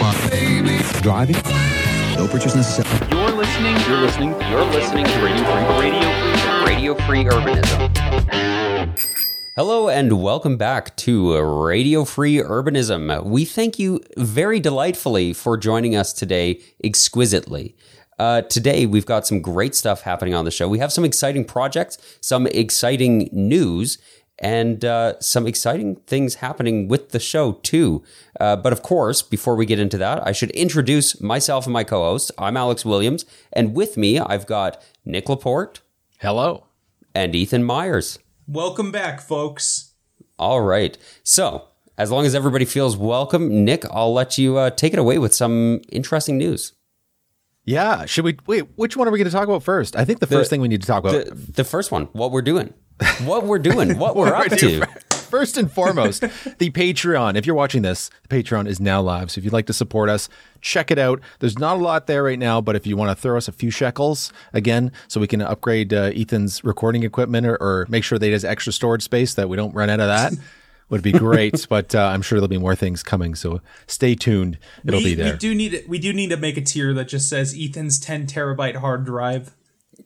Driving? No purchase necessary. You're listening. You're listening. You're listening to Radio Free. Radio Free. Radio Free Urbanism. Hello and welcome back to Radio Free Urbanism. We thank you very delightfully for joining us today, exquisitely. Uh, today, we've got some great stuff happening on the show. We have some exciting projects, some exciting news, and uh, some exciting things happening with the show too. Uh, but of course, before we get into that, I should introduce myself and my co-host. I'm Alex Williams, and with me I've got Nic Laporte. Hello. And Ethan Myers. Welcome back, folks. All right. So, as long as everybody feels welcome, Nic, I'll let you uh, take it away with some interesting news. Yeah. Should we wait? Which one are we going to talk about first? I think the, the first thing we need to talk about the, the first one, what we're doing what we're doing, what we're up to. First and foremost, the Patreon. If you're watching this, the Patreon is now live. So if you'd like to support us, check it out. There's not a lot there right now, but if you want to throw us a few shekels again, so we can upgrade uh, Ethan's recording equipment or, or, make sure that he has extra storage space that we don't run out of that. Would be great, but uh, I'm sure there'll be more things coming. So stay tuned; it'll we, be there. We do need we do need to make a tier that just says Ethan's 10 terabyte hard drive.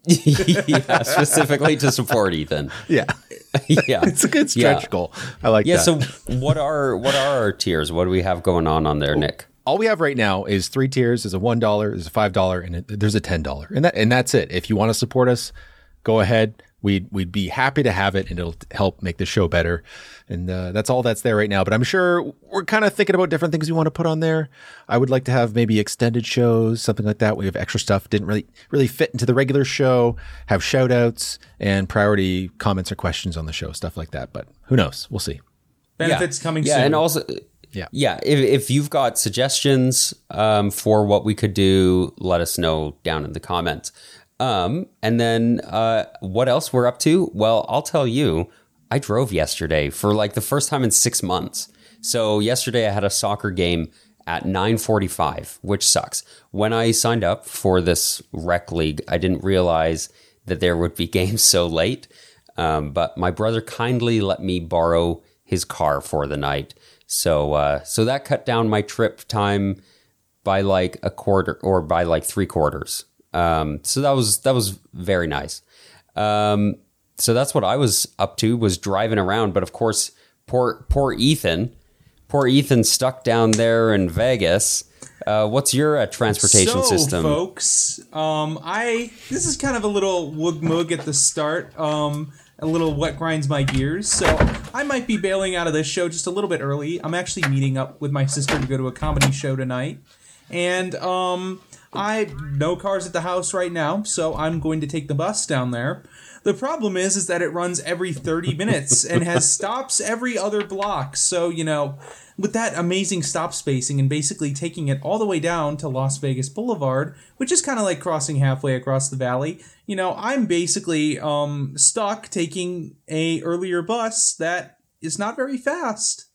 yeah, specifically to support Ethan. Yeah. yeah. It's a good stretch yeah. goal. I like yeah, that. so what are what are our tiers? What do we have going on on there, Nic? All we have right now is three tiers. There's a one dollar, there's a five dollar, and there's a ten dollar, and that and that's it. If you want to support us, go ahead. We'd we'd be happy to have it, and it'll help make the show better. And uh, that's all that's there right now. But I'm sure we're kind of thinking about different things we want to put on there. I would like to have maybe extended shows, something like that. We have extra stuff didn't really really fit into the regular show. Have shout outs and priority comments or questions on the show, stuff like that. But who knows? We'll see. Benefits yeah. coming yeah, soon. and also yeah. Yeah. If, if you've got suggestions um, for what we could do, let us know down in the comments. Um, and then uh, what else we're up to? Well, I'll tell you. I drove yesterday for like the first time in six months. So yesterday I had a soccer game at 9:45, which sucks. When I signed up for this rec league, I didn't realize that there would be games so late. Um, but my brother kindly let me borrow his car for the night, so uh, so that cut down my trip time by like a quarter or by like three quarters. Um, so that was that was very nice. Um, so that's what I was up to was driving around. But of course, poor poor Ethan, poor Ethan stuck down there in Vegas. Uh, what's your uh, transportation so, system, folks? Um, I this is kind of a little woog mug at the start. Um, a little what grinds my gears. So I might be bailing out of this show just a little bit early. I'm actually meeting up with my sister to go to a comedy show tonight, and um, I no cars at the house right now, so I'm going to take the bus down there. The problem is is that it runs every 30 minutes and has stops every other block. So, you know, with that amazing stop spacing and basically taking it all the way down to Las Vegas Boulevard, which is kind of like crossing halfway across the valley, you know, I'm basically um stuck taking a earlier bus that is not very fast.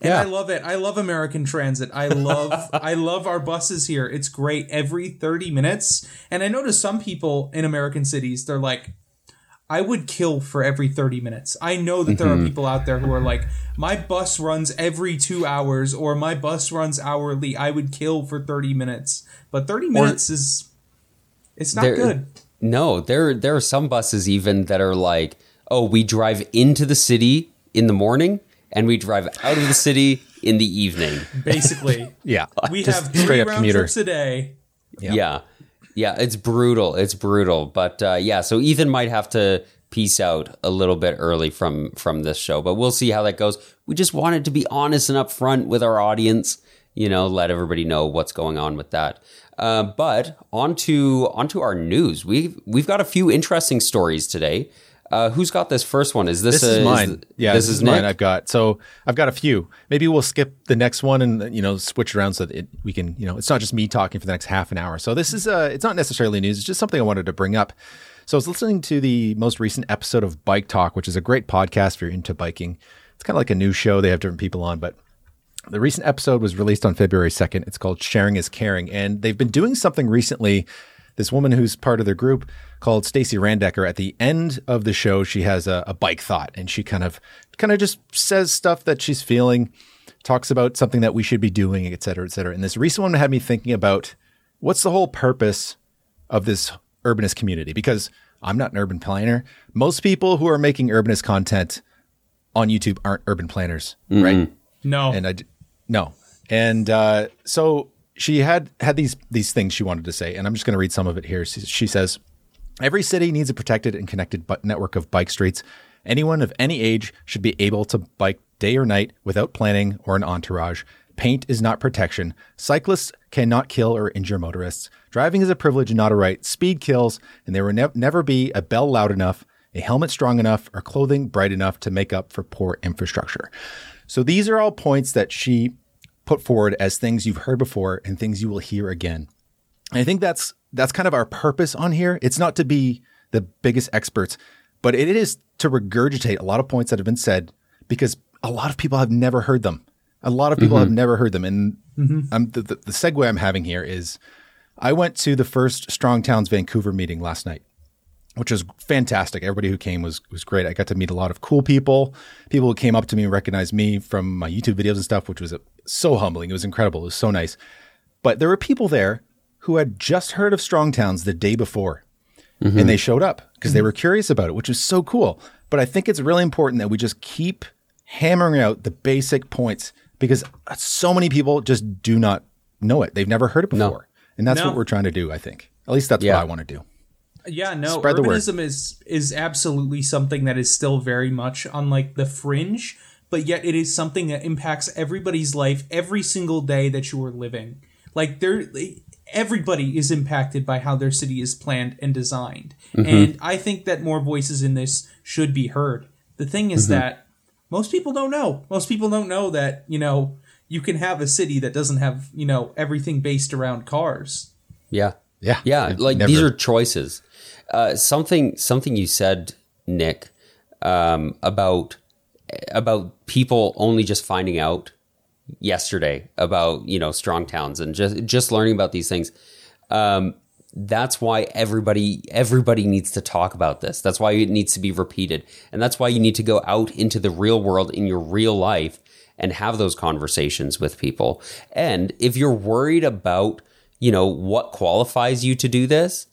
And yeah. I love it. I love American Transit. I love I love our buses here. It's great every 30 minutes. And I notice some people in American cities, they're like, I would kill for every 30 minutes. I know that there mm-hmm. are people out there who are like, my bus runs every two hours or my bus runs hourly. I would kill for 30 minutes. But 30 minutes or, is, it's not there, good. No, there, there are some buses even that are like, oh, we drive into the city in the morning and we drive out of the city in the evening. Basically, yeah, we have three round commuter. trips a day. Yeah. yeah. yeah, it's brutal. It's brutal, but uh, yeah. So Ethan might have to peace out a little bit early from from this show, but we'll see how that goes. We just wanted to be honest and upfront with our audience. You know, let everybody know what's going on with that. Uh, but onto onto our news. We've we've got a few interesting stories today. Uh, who's got this first one? Is this, this a, is mine? Is, yeah, this, this is Nic? mine. I've got so I've got a few. Maybe we'll skip the next one and you know switch around so that it, we can you know it's not just me talking for the next half an hour. So this is uh it's not necessarily news. It's just something I wanted to bring up. So I was listening to the most recent episode of Bike Talk, which is a great podcast if you're into biking. It's kind of like a new show. They have different people on, but the recent episode was released on February 2nd. It's called Sharing is Caring, and they've been doing something recently this woman who's part of their group called Stacy Randecker. At the end of the show, she has a, a bike thought, and she kind of kind of just says stuff that she's feeling talks about something that we should be doing, et cetera, et cetera. And this recent one had me thinking about what's the whole purpose of this urbanist community? Because I'm not an urban planner. Most people who are making urbanist content on YouTube aren't urban planners, right? No. And I d- no. And uh, so she had had these these things she wanted to say, and I'm just going to read some of it here. She, says, "Every city needs a protected and connected network of bike streets. Anyone of any age should be able to bike day or night without planning or an entourage. Paint is not protection. Cyclists cannot kill or injure motorists. Driving is a privilege not a right. Speed kills, and there will ne- never be a bell loud enough, a helmet strong enough, or clothing bright enough to make up for poor infrastructure." So these are all points that she put forward as things you've heard before and things you will hear again. And I think that's that's kind of our purpose on here. It's not to be the biggest experts, but it is to regurgitate a lot of points that have been said because a lot of people have never heard them. A lot of people have never heard them. And I'm, the, the, the segue I'm having here is I went to the first Strong Towns Vancouver meeting last night which was fantastic. Everybody who came was was great. I got to meet a lot of cool people. People who came up to me and recognized me from my YouTube videos and stuff, which was uh, so humbling. It was incredible. It was so nice. But there were people there who had just heard of Strong Towns the day before, and mm-hmm. they showed up because they mm-hmm. were curious about it, which was so cool. But I think it's really important that we just keep hammering out the basic points because uh, so many people just do not know it. They've never heard it before, and that's No. what we're trying to do. I think at least that's Yeah. what I want to do. Yeah, no, Spread the word. urbanism is is absolutely something that is still very much on like the fringe, but yet it is something that impacts everybody's life every single day that you are living. Like there everybody is impacted by how their city is planned and designed. And I think that more voices in this should be heard. The thing is that most people don't know. Most people don't know that, you know, you can have a city that doesn't have, you know, everything based around cars. Yeah. Yeah. Yeah. It Like never- these are choices. Uh, something something you said, Nic, um, about about people only just finding out yesterday about you know strong towns and just just learning about these things. Um, that's why everybody everybody needs to talk about this. That's why it needs to be repeated, and that's why you need to go out into the real world in your real life and have those conversations with people. And if you're worried about you know what qualifies you to do this,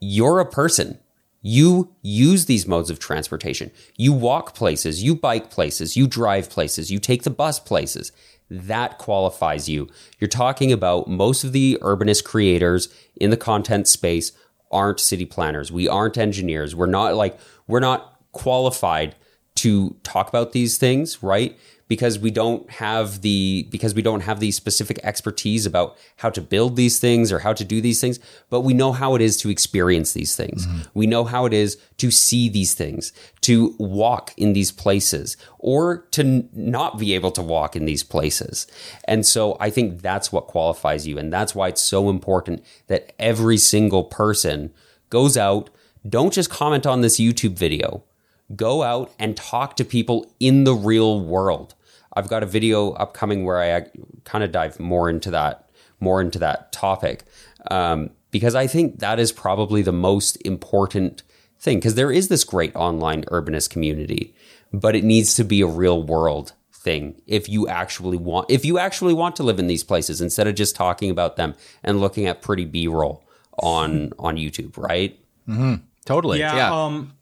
you're a person. You use these modes of transportation. You walk places, you bike places, you drive places, you take the bus places. That qualifies you. You're talking about most of the urbanist creators in the content space aren't city planners. We aren't engineers. We're not like, we're not qualified to talk about these things, right? Because we don't have the because we don't have the specific expertise about how to build these things or how to do these things, but we know how it is to experience these things. Mm-hmm. We know how it is to see these things, to walk in these places, or to n- not be able to walk in these places. And so I think that's what qualifies you, and that's why it's so important that every single person goes out. Don't just comment on this YouTube video go out and talk to people in the real world. I've got a video upcoming where I kind of dive more into that, more into that topic, um, because I think that is probably the most important thing. Because there is this great online urbanist community, but it needs to be a real world thing if you actually want if you actually want to live in these places instead of just talking about them and looking at pretty b-roll on on YouTube, right? mm-hmm. Totally. Yeah, Yeah. Um,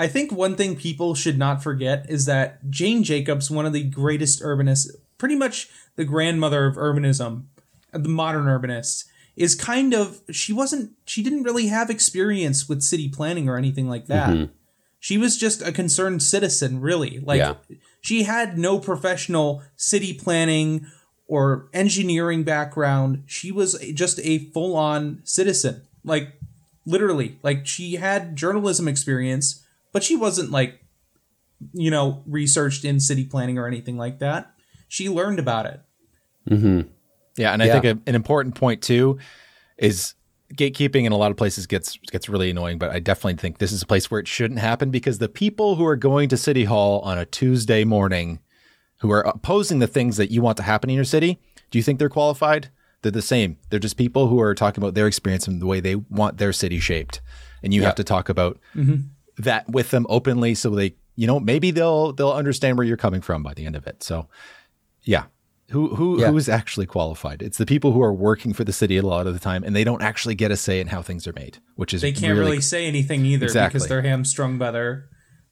I think one thing people should not forget is that Jane Jacobs, one of the greatest urbanists, pretty much the grandmother of urbanism, the modern urbanist, is kind of she wasn't she didn't really have experience with city planning or anything like that. Mm-hmm. She was just a concerned citizen, really. Like Yeah. she had no professional city planning or engineering background. She was just a full-on citizen. Like literally like she had journalism experience but she wasn't like you know researched in city planning or anything like that she learned about it mm-hmm. Yeah, and I Yeah. think a, an important point too is gatekeeping in a lot of places gets gets really annoying. But I definitely think this is a place where it shouldn't happen because the people who are going to City Hall on a Tuesday morning, who are opposing the things that you want to happen in your city, do you think they're qualified? They're the same. They're just people who are talking about their experience and the way they want their city shaped, and you have to talk about mm-hmm. That with them openly so they, you know, maybe they'll they'll understand where you're coming from by the end of it. So Yeah. Who who Yeah. who's actually qualified? It's the people who are working for the city a lot of the time, and they don't actually get a say in how things are made, which is They can't really, say anything either Exactly. because they're hamstrung by their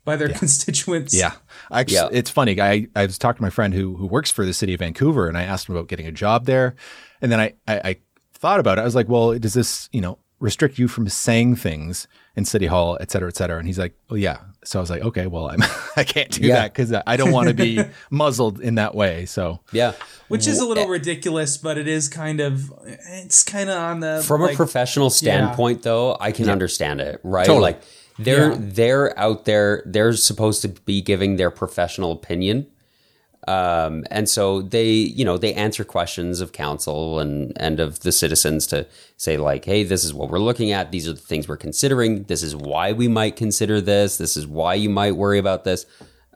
by their constituents. Yeah, actually, Yeah. it's funny. I I was talking to my friend who who works for the city of Vancouver, and I asked him about getting a job there, and then I I, I thought about it. I was like, well, does this you know restrict you from saying things in city hall, et cetera, et cetera? And he's like, oh yeah. So I was like, okay, well, I'm I can't do Yeah. that because I don't want to be muzzled in that way. So Yeah. which is a little eh. ridiculous, but it is kind of it's kind of on the From like, a professional standpoint though, I can understand it, right? Totally. Like they're Yeah. they're out there, they're supposed to be giving their professional opinion. Um, and so they, you know, they answer questions of council and and of the citizens to say like, hey, this is what we're looking at. These are the things we're considering. This is why we might consider this. This is why you might worry about this.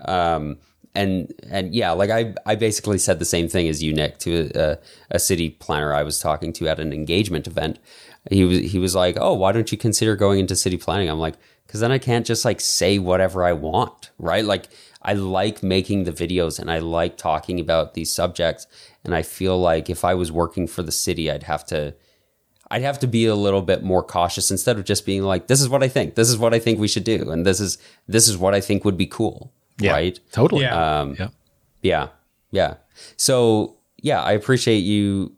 Um, and and yeah, like I I basically said the same thing as you, Nic, to a, a city planner I was talking to at an engagement event. He was he was like, oh, why don't you consider going into city planning? I'm like, because then I can't just like say whatever I want, right? Like I like making the videos and I like talking about these subjects, and I feel like if I was working for the city, I'd have to. I'd have to be a little bit more cautious instead of just being like, "This is what I think. This is what I think we should do, and this is this is what I think would be cool." yeah, Right? totally. Yeah. Um, yeah. Yeah. Yeah. So, yeah, I appreciate you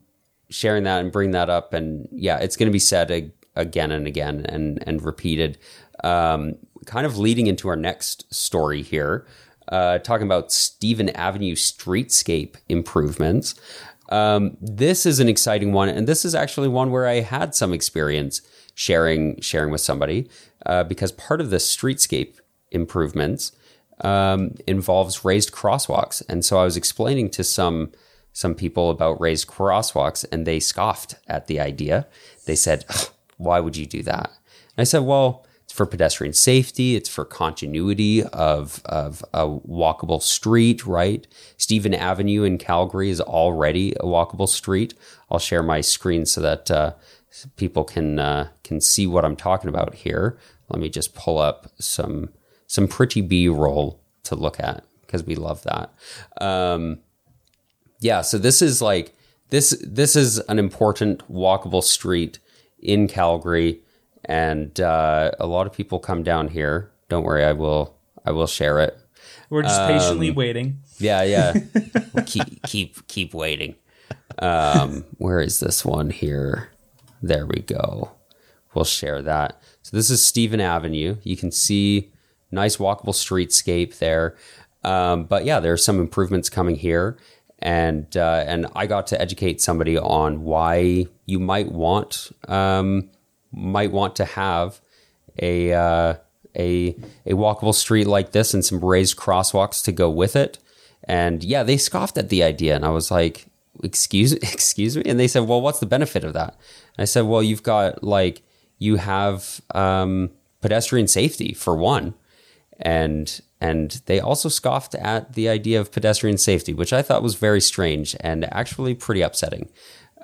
sharing that and bring that up. And yeah, it's going to be said ag- again and again and, and repeated. Um, kind of leading into our next story here, uh, talking about Stephen Avenue streetscape improvements. Um, this is an exciting one, and this is actually one where I had some experience sharing sharing with somebody uh, because part of the streetscape improvements um, involves raised crosswalks, and so I was explaining to some some people about raised crosswalks, and they scoffed at the idea. They said, "Why would you do that?" And I said, "Well." For pedestrian safety. It's for continuity of of a walkable street, right? Stephen Avenue in Calgary is already a walkable street. I'll share my screen so that uh, people can uh, can see what I'm talking about here. Let me just pull up some some pretty B roll to look at because we love that. Um, yeah, so this is like this this is an important walkable street in Calgary, and uh, a lot of people come down here. Don't worry, I will I will share it. We're just patiently Um, waiting. Yeah, yeah. We'll keep keep keep waiting. Um, where is this one here? There we go. We'll share that. So this is Stephen Avenue. You can see nice walkable streetscape there. Um, but yeah, there are some improvements coming here, and uh, and I got to educate somebody on why you might want um, might want to have a uh, a a walkable street like this and some raised crosswalks to go with it. And yeah, they scoffed at the idea, and I was like, "Excuse, excuse me." And they said, "Well, what's the benefit of that?" And I said, "Well, you've got like you have um, pedestrian safety for one, and and they also scoffed at the idea of pedestrian safety, which I thought was very strange and actually pretty upsetting."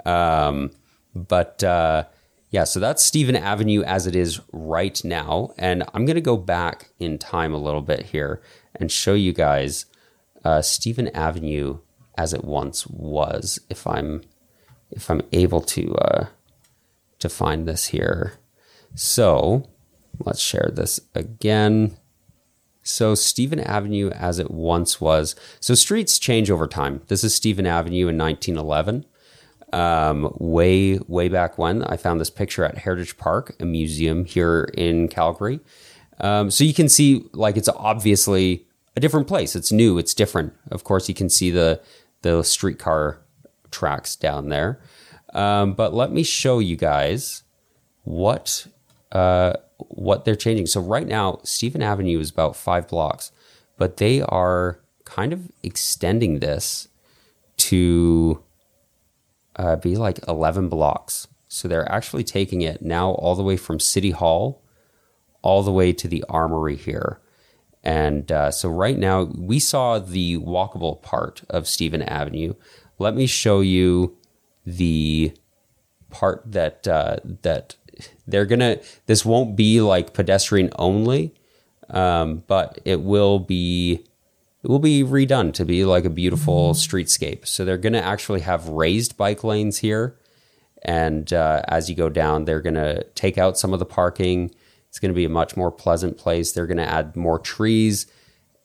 Um, but uh, yeah, so that's Stephen Avenue as it is right now. And I'm going to go back in time a little bit here and show you guys uh, Stephen Avenue as it once was. If I'm if I'm able to uh, to find this here, so let's share this again. So Stephen Avenue as it once was. So streets change over time. This is Stephen Avenue in 1911 um, way way back when. I found this picture at Heritage Park, a museum here in Calgary. Um, so you can see, like, it's obviously a different place. It's new. It's different. Of course, you can see the the streetcar tracks down there. Um, but let me show you guys what uh, what they're changing. So right now, Stephen Avenue is about five blocks, but they are kind of extending this to uh, be like 11 blocks. So they're actually taking it now all the way from City Hall all the way to the Armory here. And uh, so right now we saw the walkable part of Stephen Avenue. Let me show you the part that uh, that they're gonna. This won't be like pedestrian only, um, but it will be it will be redone to be like a beautiful streetscape. So they're going to actually have raised bike lanes here, and uh, as you go down, they're going to take out some of the parking. It's going to be a much more pleasant place. They're going to add more trees,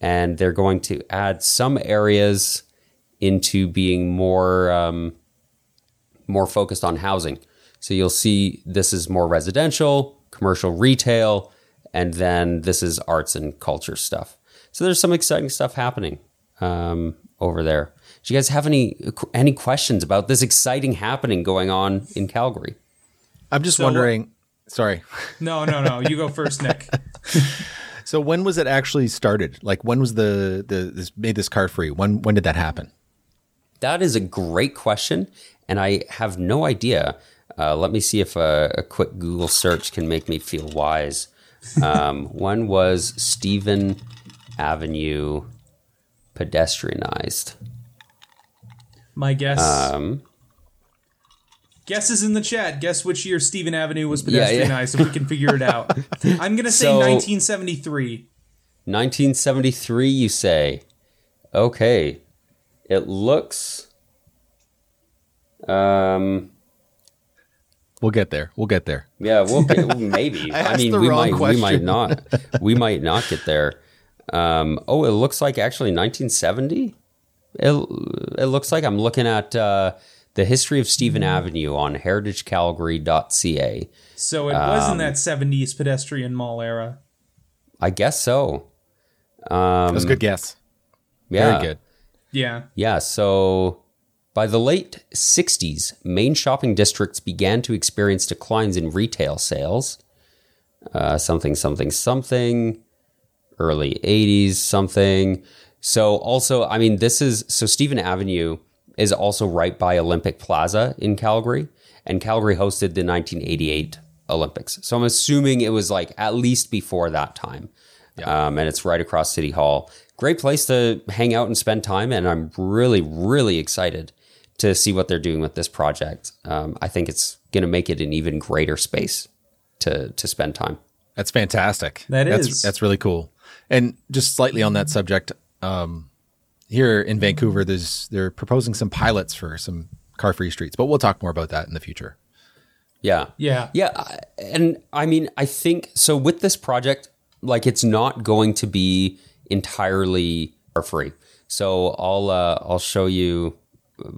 and they're going to add some areas into being more um, more focused on housing. So you'll see this is more residential, commercial retail, and then this is arts and culture stuff. So there's some exciting stuff happening um, over there. Do you guys have any any questions about this exciting happening going on in Calgary? I'm just So- wondering. Sorry. No, no, no. You go first, Nic. So when was it actually started? Like when was the the this made this car free? When when did that happen? That is a great question, and I have no idea. Uh, let me see if a, a quick Google search can make me feel wise. Um, when was Stephen Avenue pedestrianized? My guess. Um, Guesses in the chat. Guess which year Stephen Avenue was Yeah, yeah. pedestrianized, if we can figure it out. I'm gonna say So- 1973. 1973, you say? Okay, it looks. Um. We'll get there. We'll get there. Yeah, we'll get, maybe. I I, asked mean, the we wrong might, we might question. not, we might not get there. Um, oh, it looks like actually 1970. It, it looks like I'm looking at uh, the history of Stephen Avenue on heritagecalgary.ca. So it was Um, in that 70s pedestrian mall era. I guess so. That was a good guess. Yeah, Very good. Yeah. Yeah, so by the late 60s, main shopping districts began to experience declines in retail sales. Uh, something, something, something. Early 80s, something. So, also, I mean, this is so Stephen Avenue is also right by Olympic Plaza in Calgary, and Calgary hosted the 1988 Olympics. So, I'm assuming it was like at least before that time. Um, and it's right across City Hall. Great place to hang out and spend time. And I'm really, really excited to see what they're doing with this project. Um, I think it's going to make it an even greater space to to spend time. That's fantastic. That that's. That's really cool. And just slightly on that subject, um, here in Vancouver, there's they're proposing some pilots for some car-free streets, but we'll talk more about that in the future. Yeah. Yeah. Yeah. And I mean, I think so with this project, like it's not going to be entirely for free. So I'll uh, I'll show you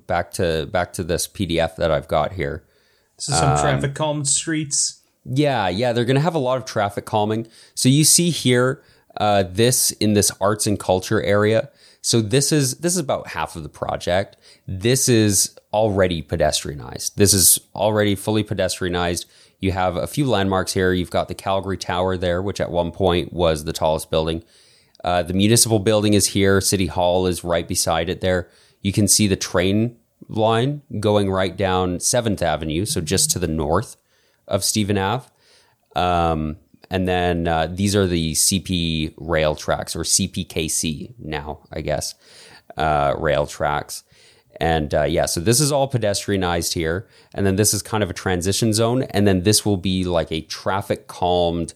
back to back to this PDF that I've got here. So some Um, traffic calmed streets. Yeah, yeah, they're going to have a lot of traffic calming. So you see here uh, this in this arts and culture area. So this is this is about half of the project. This is already pedestrianized. This is already fully pedestrianized. You have a few landmarks here. You've got the Calgary Tower there, which at one point was the tallest building. Uh, the municipal building is here. City Hall is right beside it there. You can see the train line going right down 7th Avenue, so just to the north of Stephen Ave. Um, and then uh, these are the CP rail tracks or CPKC now, I guess, uh, rail tracks. And uh, yeah, so this is all pedestrianized here. And then this is kind of a transition zone. And then this will be like a traffic calmed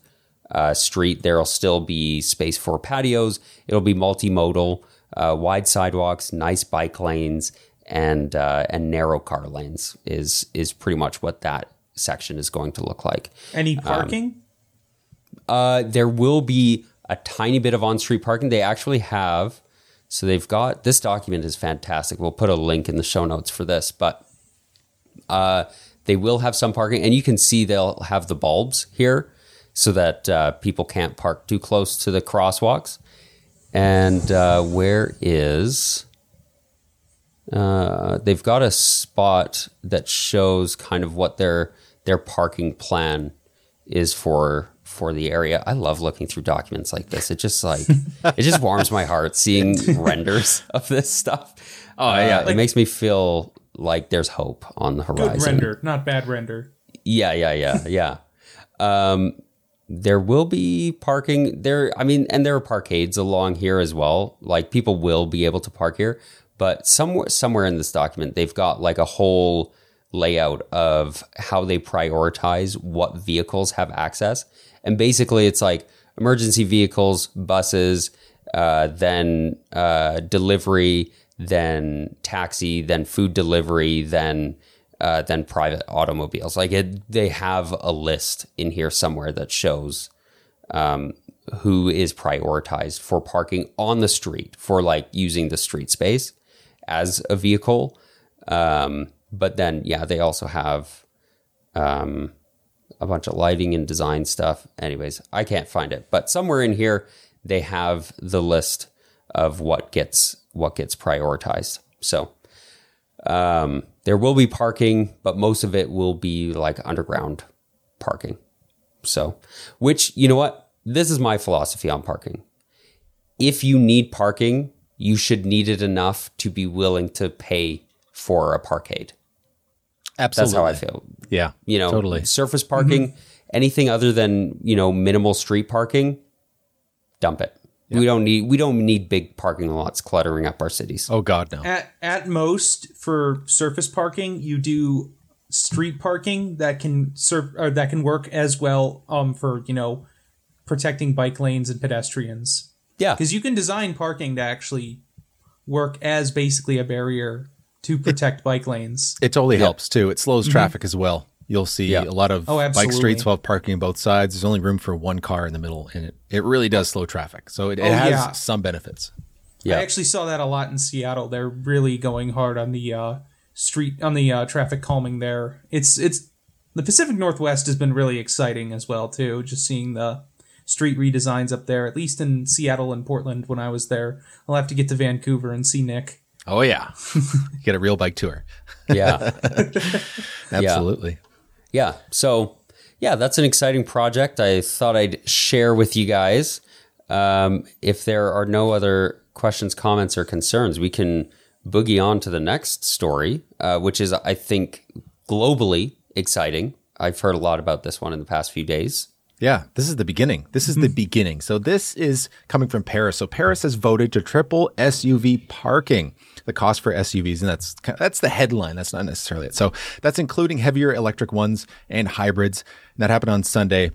uh, street. There'll still be space for patios. It'll be multimodal, uh, wide sidewalks, nice bike lanes, and uh, and narrow car lanes is is pretty much what that section is going to look like. Any parking? Uh, there will be a tiny bit of on-street parking. They actually have, so they've got this document is fantastic. We'll put a link in the show notes for this, but uh, they will have some parking, and you can see they'll have the bulbs here so that uh, people can't park too close to the crosswalks. And uh, where is? Uh, they've got a spot that shows kind of what their their parking plan is for for the area. I love looking through documents like this. It just like it just warms my heart seeing renders of this stuff. Oh yeah. it makes me feel like there's hope on the horizon. Good render, not bad render. Yeah, yeah, yeah, yeah. Um, there will be parking there. I mean, and there are parkades along here as well. Like people will be able to park here, but somewhere somewhere in this document, they've got like a whole layout of how they prioritize what vehicles have access. And basically, it's like emergency vehicles, buses, uh, then uh, delivery, then taxi, then food delivery, then uh, then private automobiles. Like it, they have a list in here somewhere that shows um, who is prioritized for parking on the street for like using the street space as a vehicle. Um, but then, yeah, they also have um, a bunch of lighting and design stuff. Anyways, I can't find it, but somewhere in here they have the list of what gets what gets prioritized. So um, there will be parking, but most of it will be like underground parking. So, which you know what? This is my philosophy on parking. If you need parking, you should need it enough to be willing to pay for a parkade. Absolutely. That's how I feel. Yeah. You know, totally. surface parking, anything other than, you know, minimal street parking, dump it. We don't need we don't need big parking lots cluttering up our cities. Oh God, no. At at most for surface parking, you do street parking that can serve or that can work as well um for, you know, protecting bike lanes and pedestrians. yeah. Because you can design parking to actually work as basically a barrier to protect bike lanes. It totally helps too. It slows traffic as well. You'll see Yeah. a lot of Oh, bike streets will have parking on both sides. There's only room for one car in the middle, and it, it really does slow traffic. So it, it Oh, has yeah. some benefits. Yeah. I actually saw that a lot in Seattle. They're really going hard on the uh, street on the uh, traffic calming there. It's it's the Pacific Northwest has been really exciting as well too. Just seeing the street redesigns up there, at least in Seattle and Portland when I was there. I'll have to get to Vancouver and see Nic. Oh yeah, get a real bike tour. Yeah. Absolutely. Yeah. So, yeah, that's an exciting project. I thought I'd share with you guys. Um, if there are no other questions, comments, or concerns, we can boogie on to the next story, uh, which is, I think, globally exciting. I've heard a lot about this one in the past few days. Yeah, this is the beginning. This is the beginning. So this is coming from Paris. So Paris has voted to triple SUV parking, the cost for SUVs, and that's that's the headline. That's not necessarily it. So that's including heavier electric ones and hybrids. And that happened on Sunday.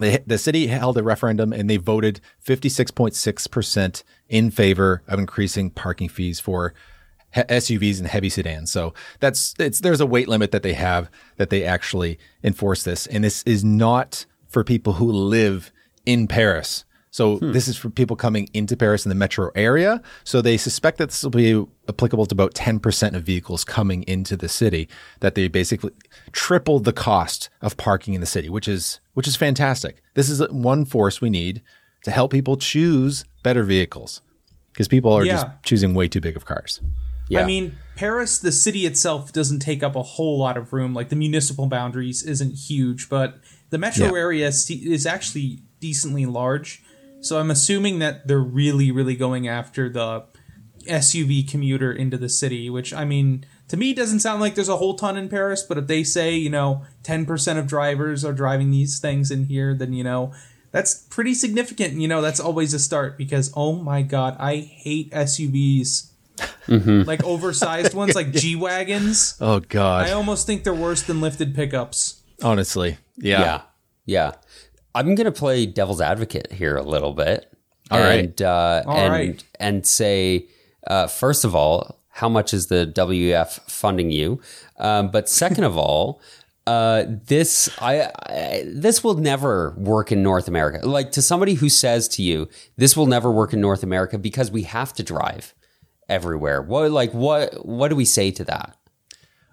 The, the city held a referendum and they voted 56.6% in favor of increasing parking fees for SUVs and heavy sedans. So that's it's there's a weight limit that they have that they actually enforce this, and this is not for people who live in Paris. So hmm. this is for people coming into Paris in the metro area. So they suspect that this will be applicable to about 10% of vehicles coming into the city. That they basically tripled the cost of parking in the city, which is which is fantastic. This is one force we need to help people choose better vehicles because people are just choosing way too big of cars. Yeah. I mean, Paris, the city itself doesn't take up a whole lot of room. Like the municipal boundaries isn't huge, but the metro Yeah. area is, is actually decently large. So I'm assuming that they're really, really going after the SUV commuter into the city, which I mean, to me doesn't sound like there's a whole ton in Paris, but if they say, you know, 10% of drivers are driving these things in here, then, you know, that's pretty significant. You know, that's always a start because, oh my God, I hate SUVs. Mm-hmm. Like oversized ones, like G Wagons. Oh God! I almost think they're worse than lifted pickups. Honestly, yeah. Yeah. Yeah. I'm going to play devil's advocate here a little bit. All right. and, Uh, All and, right. and say, uh, first of all, how much is the WF funding you? Um, but second of all, uh, this I, I this will never work in North America. Like to somebody who says to you, this will never work in North America because we have to drive everywhere. What like what what do we say to that?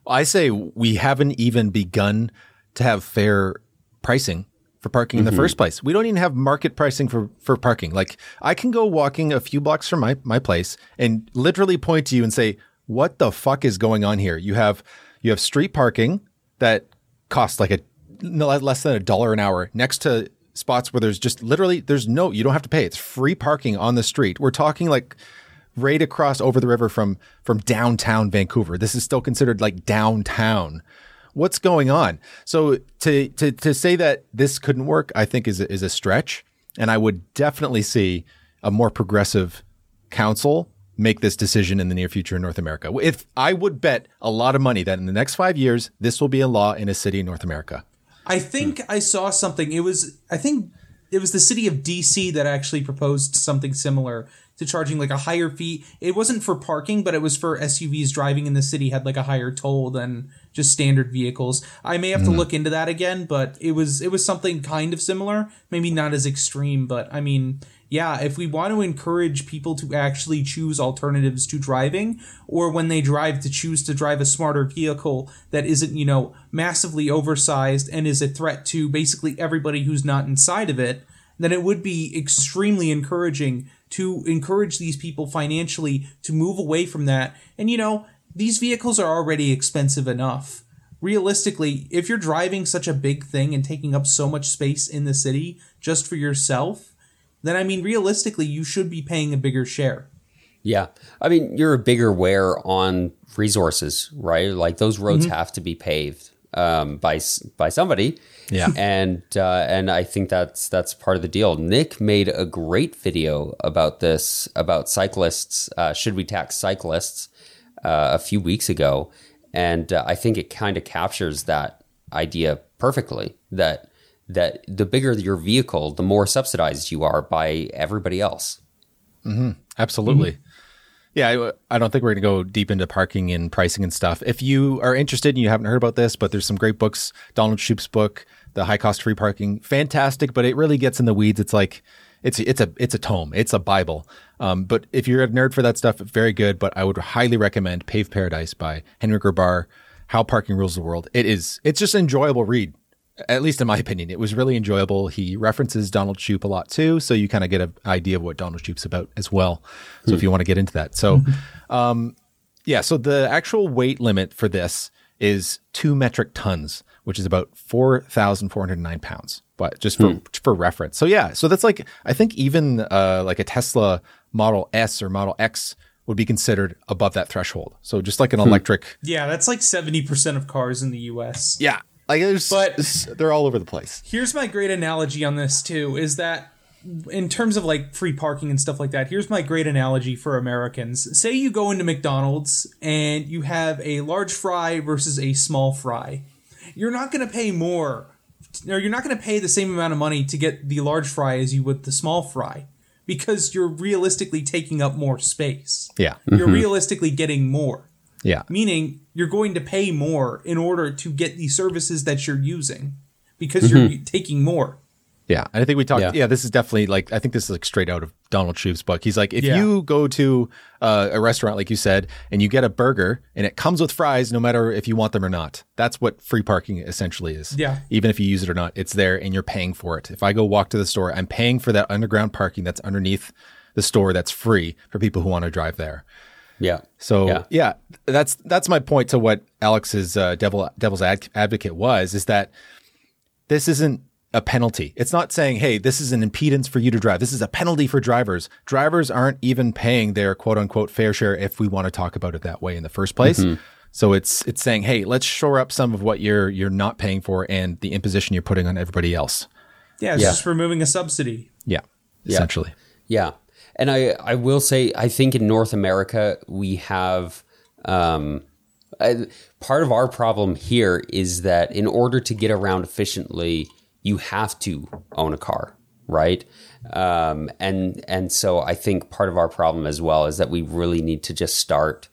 I say we haven't even begun to have fair pricing for parking in the mm-hmm. first place. We don't even have market pricing for, for parking. Like I can go walking a few blocks from my, my place and literally point to you and say, what the fuck is going on here? You have, you have street parking that costs like a less than a dollar an hour next to spots where there's just literally, there's no, you don't have to pay. It's free parking on the street. We're talking like right across over the river from from downtown Vancouver. This is still considered like downtown. What's going on? So to to to say that this couldn't work, I think is a, is a stretch, and I would definitely see a more progressive council make this decision in the near future in North America. If I would bet a lot of money that in the next 5 years this will be a law in a city in North America. I think I saw something. It was I think it was the city of DC that actually proposed something similar to charging like a higher fee. It wasn't for parking, but it was for SUVs driving in the city had like a higher toll than just standard vehicles. I may have to mm. look into that again, but it was it was something kind of similar, maybe not as extreme, but I mean, yeah, if we want to encourage people to actually choose alternatives to driving or when they drive to choose to drive a smarter vehicle that isn't, you know, massively oversized and is a threat to basically everybody who's not inside of it, then it would be extremely encouraging to encourage these people financially to move away from that. And you know, these vehicles are already expensive enough. Realistically, if you're driving such a big thing and taking up so much space in the city just for yourself, then I mean, realistically, you should be paying a bigger share. Yeah. I mean, you're a bigger wear on resources, right? Like those roads Mm-hmm. have to be paved um, by by somebody. Yeah. And uh, and I think that's that's part of the deal. Nic made a great video about this about cyclists. Uh, should we tax cyclists? Uh, a few weeks ago, and uh, I think it kind of captures that idea perfectly. That that the bigger your vehicle, the more subsidized you are by everybody else. Absolutely. Yeah, I, I don't think we're going to go deep into parking and pricing and stuff. If you are interested and you haven't heard about this, but there's some great books. Donald Shoup's book, The High Cost Free Parking, fantastic, but it really gets in the weeds. It's like it's it's a it's a tome, it's a bible. Um, but if you're a nerd for that stuff, very good. But I would highly recommend Pave Paradise by Henry Grabar, How Parking Rules the World. It is it's just an enjoyable read at least in my opinion, it was really enjoyable. He references Donald Shoup a lot too, so you kind of get an idea of what Donald Shoup's about as well. So if you want to get into that, so um, yeah, so the actual weight limit for this is two metric tons, which is about four thousand four hundred nine pounds. But just for for reference, so yeah, so that's like I think even uh, like a Tesla Model S or Model X would be considered above that threshold. So just like an electric, Yeah, that's like 70% of cars in the US. yeah, like there's But- they're all over the place. Here's my great analogy on this too is that in terms of like free parking and stuff like that, here's my great analogy for Americans. Say you go into McDonald's and you have a large fry versus a small fry. You're not going to pay more or you're not going to pay the same amount of money to get the large fry as you would the small fry because you're realistically taking up more space. Yeah, You're mm-hmm. realistically getting more yeah. meaning you're going to pay more in order to get the services that you're using because mm-hmm. you're taking more. Yeah, and I think we talked. Yeah. Yeah. this is definitely like I think this is like straight out of Donald Shoup's book. He's like, if Yeah. you go to uh, a restaurant, like you said, and you get a burger and it comes with fries, no matter if you want them or not. That's what free parking essentially is. Yeah. even if you use it or not, it's there and you're paying for it. If I go walk to the store, I'm paying for that underground parking that's underneath the store that's free for people who want to drive there. Yeah. So Yeah. yeah. that's that's my point to what Alex's uh, devil devil's ad- advocate was is that this isn't a penalty. It's not saying, "Hey, this is an impedance for you to drive. This is a penalty for drivers." Drivers aren't even paying their quote unquote fair share if we want to talk about it that way in the first place. So it's it's saying, "Hey, let's shore up some of what you're you're not paying for and the imposition you're putting on everybody else." Yeah, it's Yeah. just removing a subsidy. Yeah, essentially. Yeah. And I, I will say, I think in North America, we have um, I, part of our problem here is that in order to get around efficiently, you have to own a car, right? Um, and and so I think part of our problem as well is that we really need to just start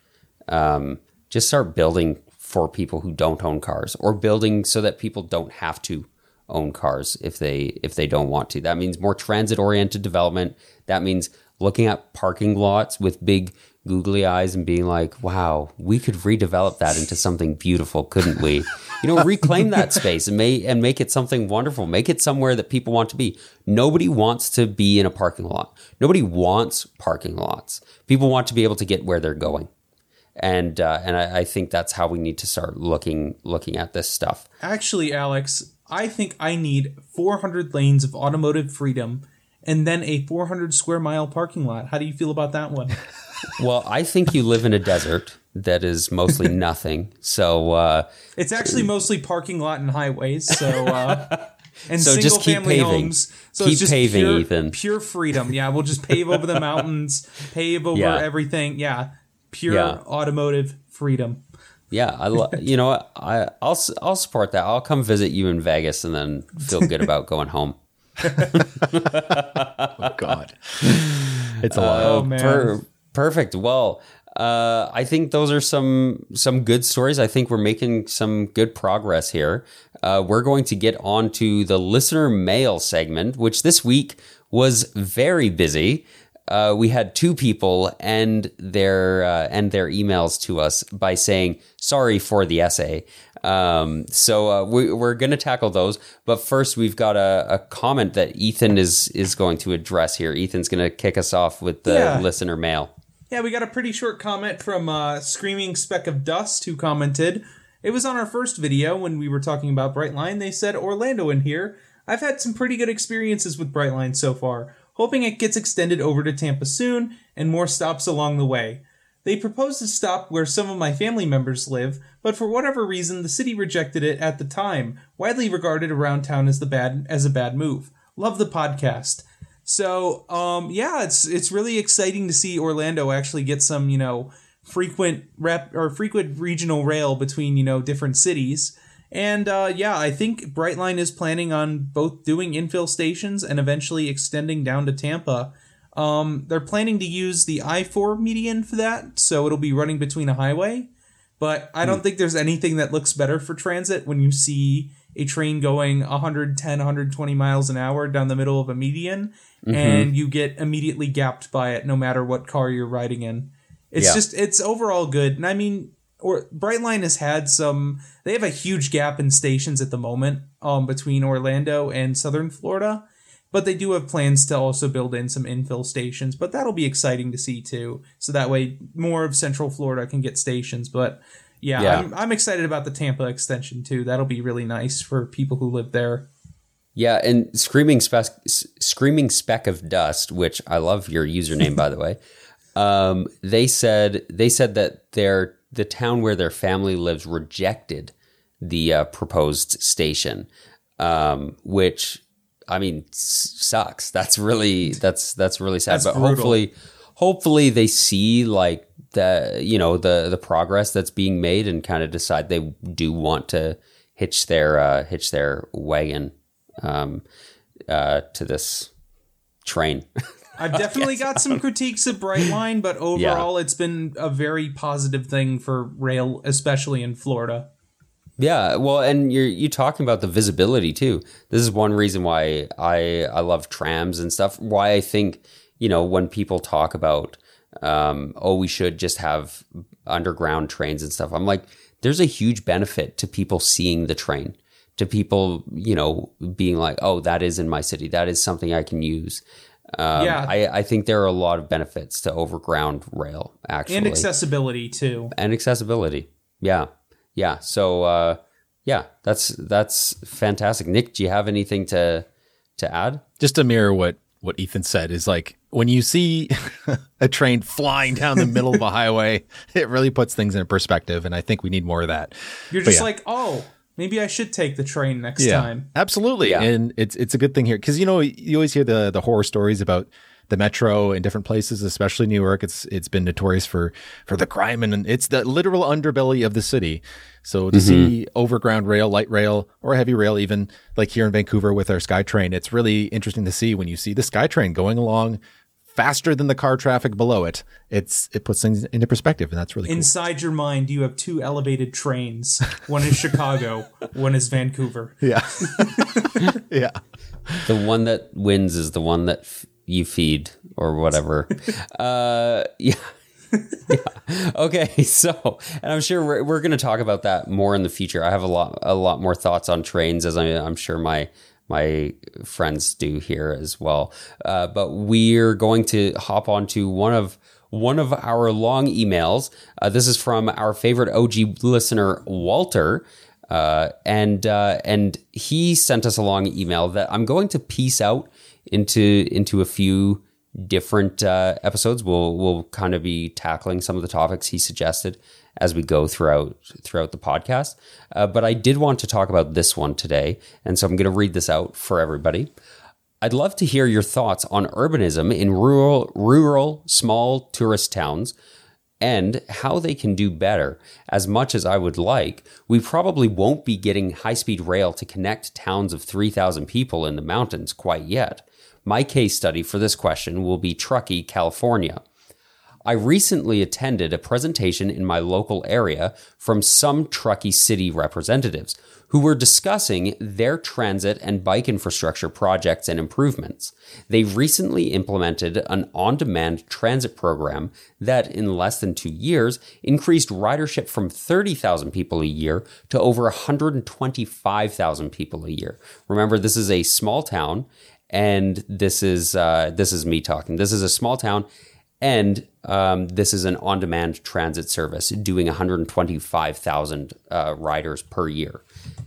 um, just start building for people who don't own cars, or building so that people don't have to own cars if they if they don't want to. That means more transit oriented development. That means looking at parking lots with big googly eyes and being like, "Wow, we could redevelop that into something beautiful, couldn't we?" You know, reclaim that space and make and make it something wonderful. Make it somewhere that people want to be. Nobody wants to be in a parking lot. Nobody wants parking lots. People want to be able to get where they're going and uh, and I, I think that's how we need to start looking looking at this stuff. Actually, Alex, I think I need 400 lanes of automotive freedom and then a 400 square mile parking lot. How do you feel about that one? Well, I think you live in a desert that is mostly nothing. So uh, It's actually mostly parking lot and highways, so uh and So single just keep family paving. homes. So Keep it's just paving, pure, Ethan. pure freedom. Yeah, we'll just pave over the mountains, pave over Yeah. everything. Yeah. Pure Yeah. automotive freedom. yeah, I lo- you know what I I'll s- I'll support that. I'll come visit you in Vegas and then feel good about going home. oh God, it's a lot. Oh, man. Per- perfect. Well, uh, I think those are some some good stories. I think we're making some good progress here. Uh, we're going to get on to the listener mail segment, which this week was very busy. Uh, we had two people end their uh, end their emails to us by saying sorry for the essay. Um, so uh, we, we're going to tackle those, but first we've got a, a comment that Ethan is is going to address here. Ethan's going to kick us off with the Yeah. listener mail. Yeah, we got a pretty short comment from uh, Screaming Speck of Dust who commented. It was on our first video when we were talking about Brightline. They said, Orlando in here. I've had some pretty good experiences with Brightline so far, hoping it gets extended over to Tampa soon and more stops along the way. They proposed a stop where some of my family members live, but for whatever reason, the city rejected it at the time, widely regarded around town as the bad as a bad move. Love the podcast. So, um, yeah, it's it's really exciting to see Orlando actually get some, you know, frequent rep or frequent regional rail between you know different cities. And uh, yeah, I think Brightline is planning on both doing infill stations and eventually extending down to Tampa. Um, they're planning to use the I four median for that, so it'll be running between a highway. But I don't think there's anything that looks better for transit when you see a train going 110, 120 miles an hour down the middle of a median and you get immediately gapped by it no matter what car you're riding in. It's Yeah. just, it's overall good. And I mean, or Brightline has had some, they have a huge gap in stations at the moment um, between Orlando and Southern Florida. But they do have plans to also build in some infill stations, but that'll be exciting to see too. So that way, more of Central Florida can get stations. But yeah, Yeah. I'm, I'm excited about the Tampa extension too. That'll be really nice for people who live there. Yeah, and screaming speck, screaming speck of dust, which I love your username by the way. Um, they said they said that their the town where their family lives rejected the uh, proposed station, um, which I mean s- sucks. That's really that's that's really sad. That's but brutal. hopefully, hopefully they see like the you know the the progress that's being made and kind of decide they do want to hitch their uh, hitch their wagon um, uh, to this train. I've definitely got some critiques of Brightline, but overall, it's been a very positive thing for rail, especially in Florida. Yeah, well, and you're you talking about the visibility too. This is one reason why I I love trams and stuff. Why I think you know when people talk about um, oh we should just have underground trains and stuff. I'm like, there's a huge benefit to people seeing the train, to people you know being like, oh that is in my city. That is something I can use. Um, Yeah. I, I think there are a lot of benefits to overground rail actually And accessibility, too. and accessibility. Yeah, yeah. So uh, yeah, that's that's fantastic. Nic, do you have anything to to add? just to mirror what what Ethan said is like when you see a train flying down the middle of a highway, it really puts things in perspective, and I think we need more of that. You're But just yeah. like, oh, maybe I should take the train next time. absolutely, Yeah. and it's it's a good thing here because you know you always hear the the horror stories about the metro in different places, especially New York. It's it's been notorious for for the crime, and it's the literal underbelly of the city. So to mm-hmm. see overground rail, light rail, or heavy rail, even like here in Vancouver with our SkyTrain, it's really interesting to see when you see the SkyTrain going along faster than the car traffic below it. It's it puts things into perspective, and that's really cool. Inside your mind, you have two elevated trains. One is Chicago, one is Vancouver. Yeah, yeah. The one that wins is the one that f- you feed or whatever. uh, yeah. yeah. Okay. So, and I'm sure we're, we're going to talk about that more in the future. I have a lot a lot more thoughts on trains, as I, I'm sure my my friends do here as well. Uh, but we're going to hop onto one of one of our long emails. Uh, this is from our favorite OG listener, Walter. Uh, and uh, and he sent us a long email that I'm going to piece out into into a few different uh, episodes. We'll we'll kind of be tackling some of the topics he suggested as we go throughout throughout the podcast. Uh, but I did want to talk about this one today, and so I'm going to read this out for everybody. I'd love to hear your thoughts on urbanism in rural rural small tourist towns and how they can do better. As much as I would like, we probably won't be getting high speed rail to connect towns of 3,000 people in the mountains quite yet. My case study for this question will be Truckee, California. I recently attended a presentation in my local area from some Truckee City representatives who were discussing their transit and bike infrastructure projects and improvements. They recently implemented an on demand transit program that, in less than two years, increased ridership from 30,000 people a year to over 125,000 people a year. Remember, this is a small town. And this is uh, this is me talking. This is a small town, and um, this is an on demand transit service doing 125,000 uh, riders per year.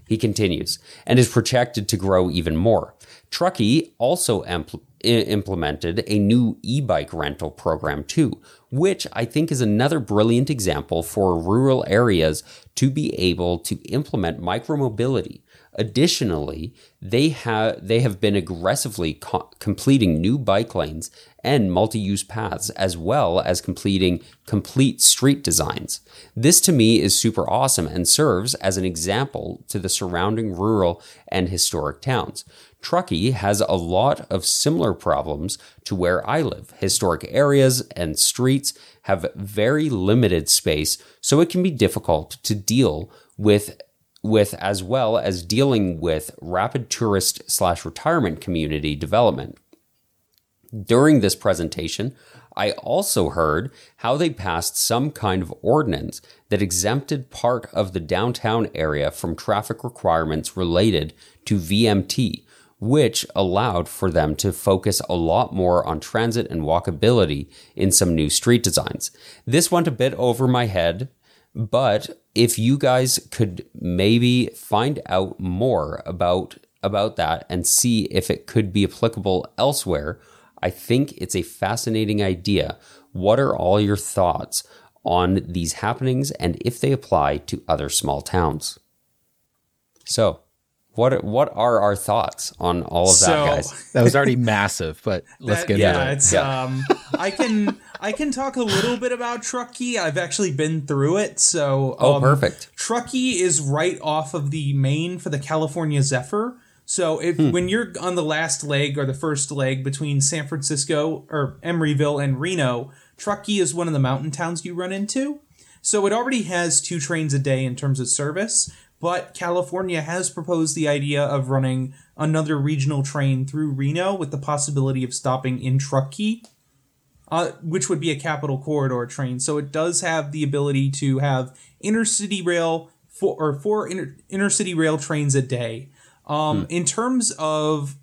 He continues and is projected to grow even more. Truckee also impl- implemented a new e bike rental program too, which I think is another brilliant example for rural areas to be able to implement micromobility. Additionally, they have they have been aggressively co- completing new bike lanes and multi-use paths as well as completing complete street designs. This to me is super awesome and serves as an example to the surrounding rural and historic towns. Truckee has a lot of similar problems to where I live. Historic areas and streets have very limited space, so it can be difficult to deal with with as well as dealing with rapid tourist slash retirement community development. During this presentation, I also heard how they passed some kind of ordinance that exempted part of the downtown area from traffic requirements related to VMT, which allowed for them to focus a lot more on transit and walkability in some new street designs. This went a bit over my head, but if you guys could maybe find out more about about that and see if it could be applicable elsewhere, I think it's a fascinating idea. What are all your thoughts on these happenings and if they apply to other small towns? So, what what are our thoughts on all of that, So- guys? That was already massive, but let's That- get yeah, into it. it's Yeah. um I can I can talk a little bit about Truckee. I've actually been through it, so Oh, um, perfect. Truckee is right off of the main for the California Zephyr. So if Hmm. when you're on the last leg or the first leg between San Francisco or Emeryville and Reno, Truckee is one of the mountain towns you run into. So it already has two trains a day in terms of service, but California has proposed the idea of running another regional train through Reno with the possibility of stopping in Truckee uh, which would be a Capitol Corridor train. So it does have the ability to have intercity rail four or four inter, intercity rail trains a day. Um, In terms of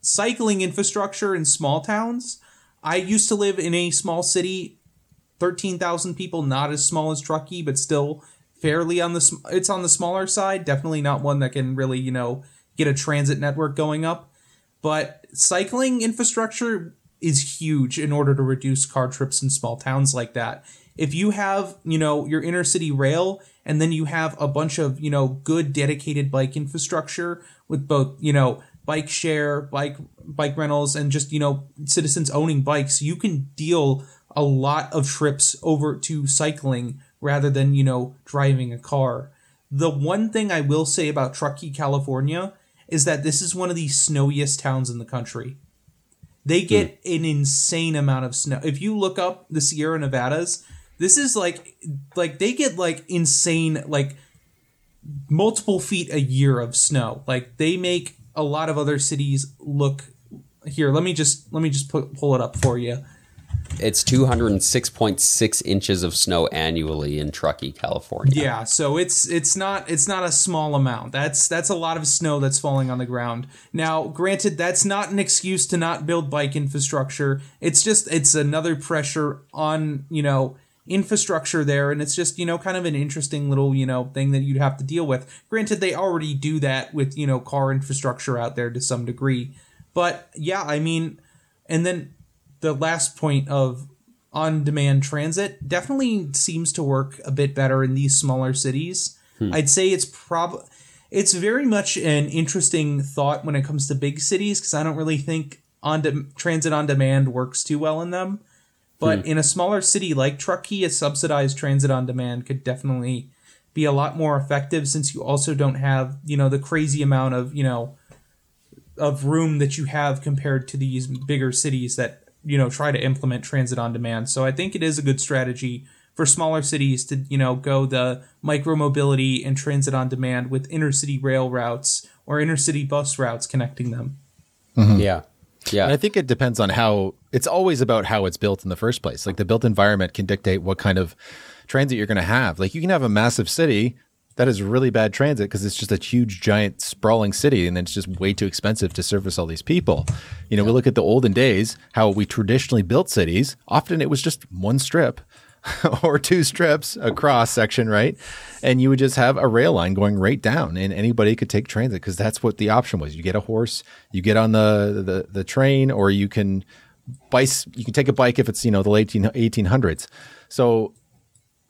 cycling infrastructure in small towns, I used to live in a small city, thirteen thousand people, not as small as Truckee, but still fairly on the it's on the smaller side. Definitely not one that can really you know get a transit network going up. But cycling infrastructure is huge in order to reduce car trips in small towns like that. If you have, you know, your inner city rail and then you have a bunch of, you know, good dedicated bike infrastructure with both, you know, bike share, bike bike rentals and just, you know, citizens owning bikes, you can deal a lot of trips over to cycling rather than, you know, driving a car. The one thing I will say about Truckee, California is that this is one of the snowiest towns in the country. They hmm. get an insane amount of snow. If you look up the Sierra Nevadas, this is like like they get like insane like multiple feet a year of snow. Like they make a lot of other cities look here, let me just let me just put, pull it up for you. It's 206.6 inches of snow annually in Truckee, California. Yeah, so it's it's not it's not a small amount. That's that's a lot of snow that's falling on the ground. Now, granted, that's not an excuse to not build bike infrastructure. It's just it's another pressure on you know infrastructure there, and it's just you know kind of an interesting little you know thing that you'd have to deal with. Granted, they already do that with you know car infrastructure out there to some degree, but yeah, I mean, and then the last point of on demand transit definitely seems to work a bit better in these smaller cities. Hmm. I'd say it's prob it's very much an interesting thought when it comes to big cities because I don't really think on de- transit on demand works too well in them. But hmm. in a smaller city like Truckee, a subsidized transit on demand could definitely be a lot more effective since you also don't have, you know, the crazy amount of, you know, of room that you have compared to these bigger cities that, you know, try to implement transit on demand. So I think it is a good strategy for smaller cities to, you know, go the micromobility and transit on demand with intercity rail routes or intercity bus routes connecting them. Mm-hmm. Yeah. Yeah. And I think it depends on how it's always about how it's built in the first place. Like the built environment can dictate what kind of transit you're going to have. Like you can have a massive city that is really bad transit because it's just a huge, giant, sprawling city, and it's just way too expensive to service all these people. You know, we look at the olden days, how we traditionally built cities. Often it was just one strip or two strips across section, right? And you would just have a rail line going right down, and anybody could take transit because that's what the option was. You get a horse, you get on the the, the train, or you can bike. You can take a bike if it's you know the late 1800s. So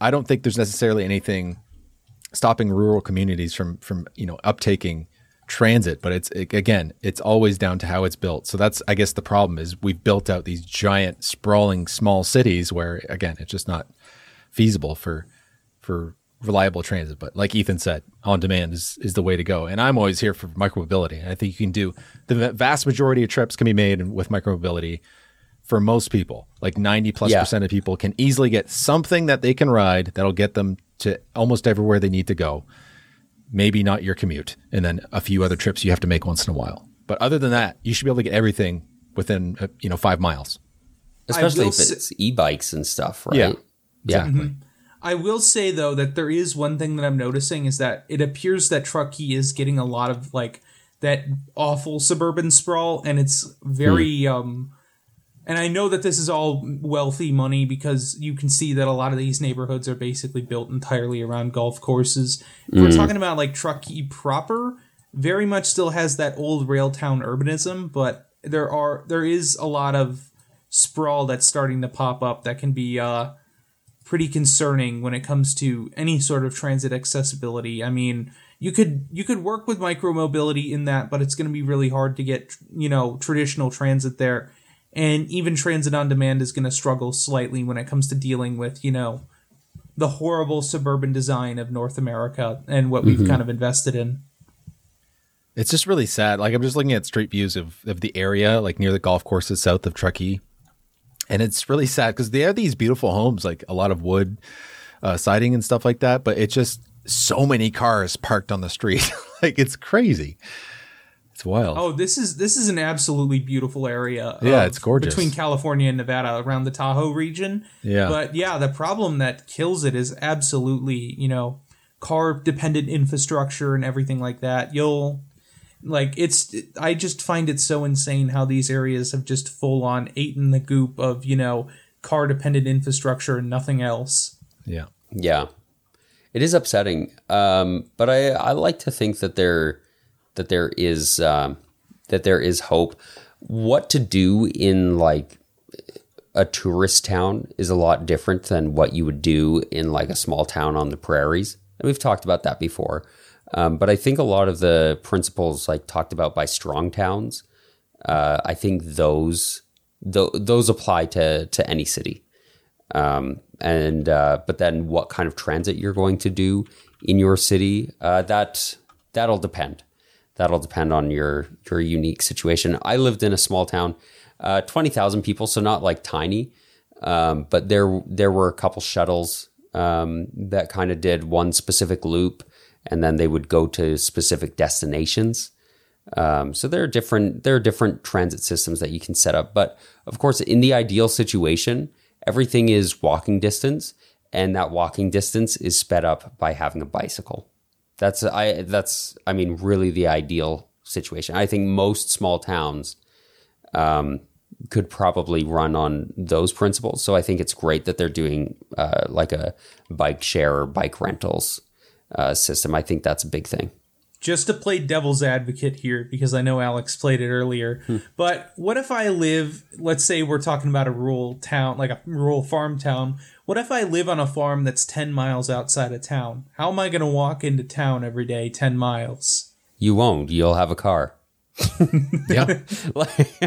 I don't think there's necessarily anything stopping rural communities from from you know uptaking transit but it's it, again it's always down to how it's built. So that's i guess the problem is we've built out these giant sprawling small cities where again it's just not feasible for for reliable transit. But like ethan said on demand is is the way to go. And i'm always here for micromobility. I think you can do the vast majority of trips can be made with micromobility for most people. Like 90 plus Yeah. percent of people can easily get something that they can ride that'll get them to almost everywhere they need to go maybe not your commute, and then a few other trips you have to make once in a while. But other than that, you should be able to get everything within uh, you know five miles. Especially will if say- it's e-bikes and stuff, right? Yeah. Yeah. Exactly. I will say though that there is one thing that I'm noticing is that it appears that Truckee is getting a lot of like that awful suburban sprawl and it's very um and I know that this is all wealthy money because you can see that a lot of these neighborhoods are basically built entirely around golf courses. If we're talking about like Truckee proper, very much still has that old rail town urbanism, but there are there is a lot of sprawl that's starting to pop up that can be uh pretty concerning when it comes to any sort of transit accessibility. I mean, you could you could work with micromobility in that, but it's going to be really hard to get, you know, traditional transit there. And even transit on demand is going to struggle slightly when it comes to dealing with, you know, the horrible suburban design of North America and what we've kind of invested in. It's just really sad. Like I'm just looking at street views of, of the area, like near the golf courses south of Truckee, and it's really sad because they have these beautiful homes, like a lot of wood uh, siding and stuff like that. But it's just so many cars parked on the street, like it's crazy. It's wild. Oh, this is this is an absolutely beautiful area. Yeah, of- it's gorgeous. between California and Nevada, around the Tahoe region. Yeah. but yeah, the problem that kills it is absolutely you know car dependent infrastructure and everything like that. You'll like it's I just find it so insane how these areas have just full on eaten the goop of you know car dependent infrastructure and nothing else. Yeah. Yeah, it is upsetting. Um, but I I like to think that there that there is um, that there is hope. What to do in like a tourist town is a lot different than what you would do in like a small town on the prairies. And we've talked about that before. Um, but I think a lot of the principles like talked about by strong towns, uh, I think those th- those apply to to any city um, and uh, but then what kind of transit you're going to do in your city uh, that that'll depend that'll depend on your your unique situation. I lived in a small town uh, 20000 people so not like tiny. Um, but there there were a couple shuttles um, that kind of did one specific loop and then they would go to specific destinations. Um, so there are different there are different transit systems that you can set up, but of course, in the ideal situation, everything is walking distance, and that walking distance is sped up by having a bicycle. That's I that's I mean really the ideal situation. I think most small towns um, could probably run on those principles. So I think it's great that they're doing uh, like a bike share or bike rentals uh, system. I think that's a big thing. just to play devil's advocate here because I know Alex played it earlier. But what if I live, let's say we're talking about a rural town, like a rural farm town. What if I live on a farm that's 10 miles outside of town? How am I going to walk into town every day 10 miles? You won't. You'll have a car. Yeah. like,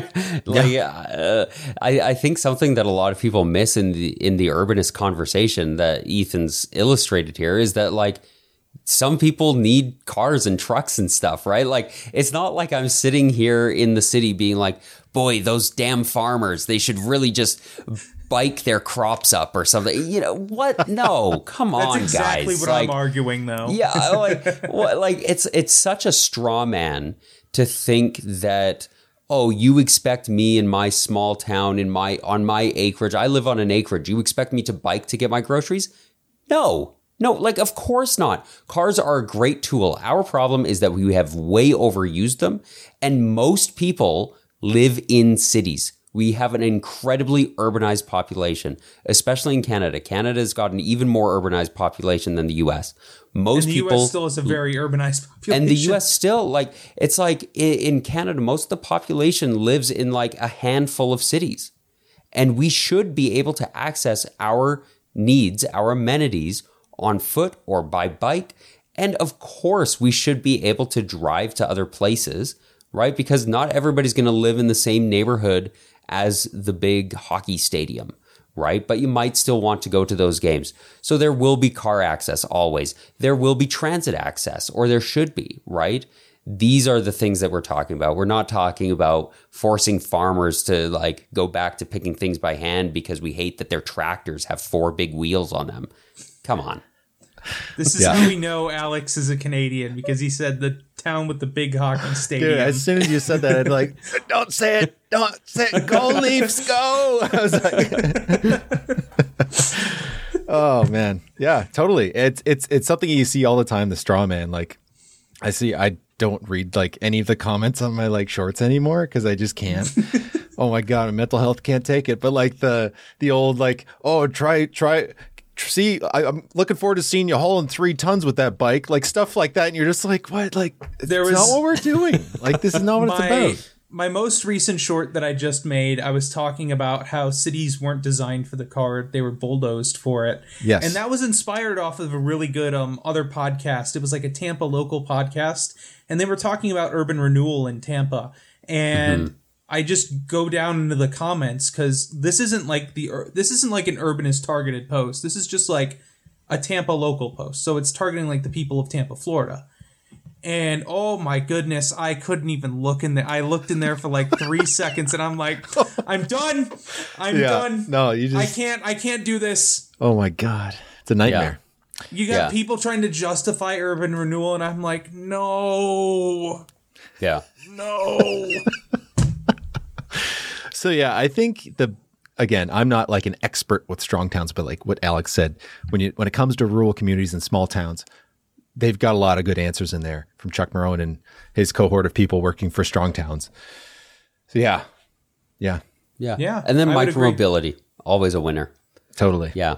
like uh, I, I think something that a lot of people miss in the in the urbanist conversation that Ethan's illustrated here is that like some people need cars and trucks and stuff, right? Like it's not like I'm sitting here in the city being like, boy, those damn farmers, they should really just bike their crops up or something. You know what? No, come That's on, exactly guys. Exactly what Like, I'm arguing, though. yeah, like what, like it's it's such a straw man to think that oh, you expect me in my small town in my on my acreage. I live on an acreage. You expect me to bike to get my groceries? No. No, like of course not. Cars are a great tool. Our problem is that we have way overused them and most people live in cities. We have an incredibly urbanized population, especially in Canada. Canada's got an even more urbanized population than the US. Most And the people U.S. still has a very urbanized population. and the US still like it's like in Canada most of the population lives in like a handful of cities. And we should be able to access our needs, our amenities on foot or by bike. And of course, we should be able to drive to other places, right? Because not everybody's going to live in the same neighborhood as the big hockey stadium, right? But you might still want to go to those games. So there will be car access always. There will be transit access, or there should be, right? These are the things that we're talking about. We're not talking about forcing farmers to like go back to picking things by hand because we hate that their tractors have four big wheels on them. Come on. This is Yeah. how we know Alex is a Canadian because he said the town with the big hockey stadium. Dude, as soon as you said that, I'd like, don't say it, don't say it, go Leafs, go. I was like, oh man, yeah, totally. It's it's it's something you see all the time. The straw man, like, I see. I don't read like any of the comments on my like shorts anymore because I just can't. oh my god, my mental health can't take it. But like the the old like, oh try try. See, I, I'm looking forward to seeing you hauling three tons with that bike, like stuff like that, and you're just like, what? Like, There was- not what we're doing. Like, this is not what it's about. my most recent short that I just made, I was talking about how cities weren't designed for the car; they were bulldozed for it. Yes. and that was inspired off of a really good um other podcast. It was like a Tampa local podcast, and they were talking about urban renewal in Tampa, and. I just go down into the comments because this isn't like the this isn't like an urbanist targeted post. This is just like a Tampa local post, so it's targeting like the people of Tampa, Florida and oh my goodness, I couldn't even look in there. I looked in there for like three seconds, and I'm like, I'm done. I'm Yeah. done. No, you just. I can't. I can't do this. Oh my god, it's a nightmare. You got Yeah. people trying to justify urban renewal, and I'm like, no, Yeah. no. So yeah, I think the again, I'm not like an expert with strong towns, but like what Alex said, when you when it comes to rural communities and small towns, they've got a lot of good answers in there from Chuck Marohn and his cohort of people working for strong towns. So yeah, yeah, Yeah. Yeah, And then I would micromobility, always a winner. totally. Yeah.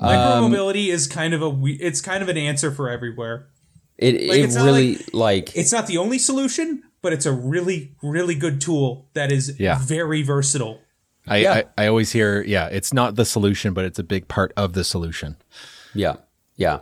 Micromobility um, is kind of a we- it's kind of an answer for everywhere. It, Like, it it's not really like, It's not the only solution, but it's a really really good tool that is Yeah. very versatile. I, Yeah. I I always hear, yeah, it's not the solution, but it's a big part of the solution. yeah, yeah.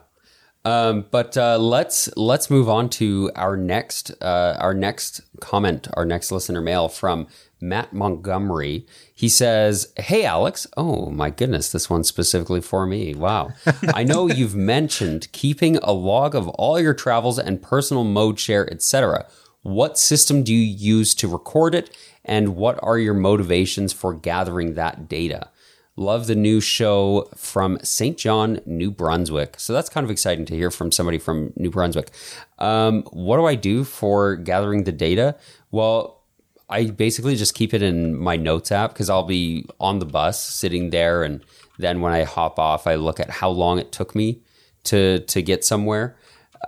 Um, but uh, let's let's move on to our next uh, our next comment, our next listener mail from Matt Montgomery. He says, "Hey Alex, oh my goodness, this one's specifically for me. Wow, I know you've mentioned keeping a log of all your travels and personal mode share, etc. What system do you use to record it, and what are your motivations for gathering that data?" Love the new show from Saint John, New Brunswick. So that's kind of exciting to hear from somebody from New Brunswick. Um, what do I do for gathering the data? Well, I basically just keep it in my notes app because I'll be on the bus sitting there, and then when I hop off, I look at how long it took me to to get somewhere,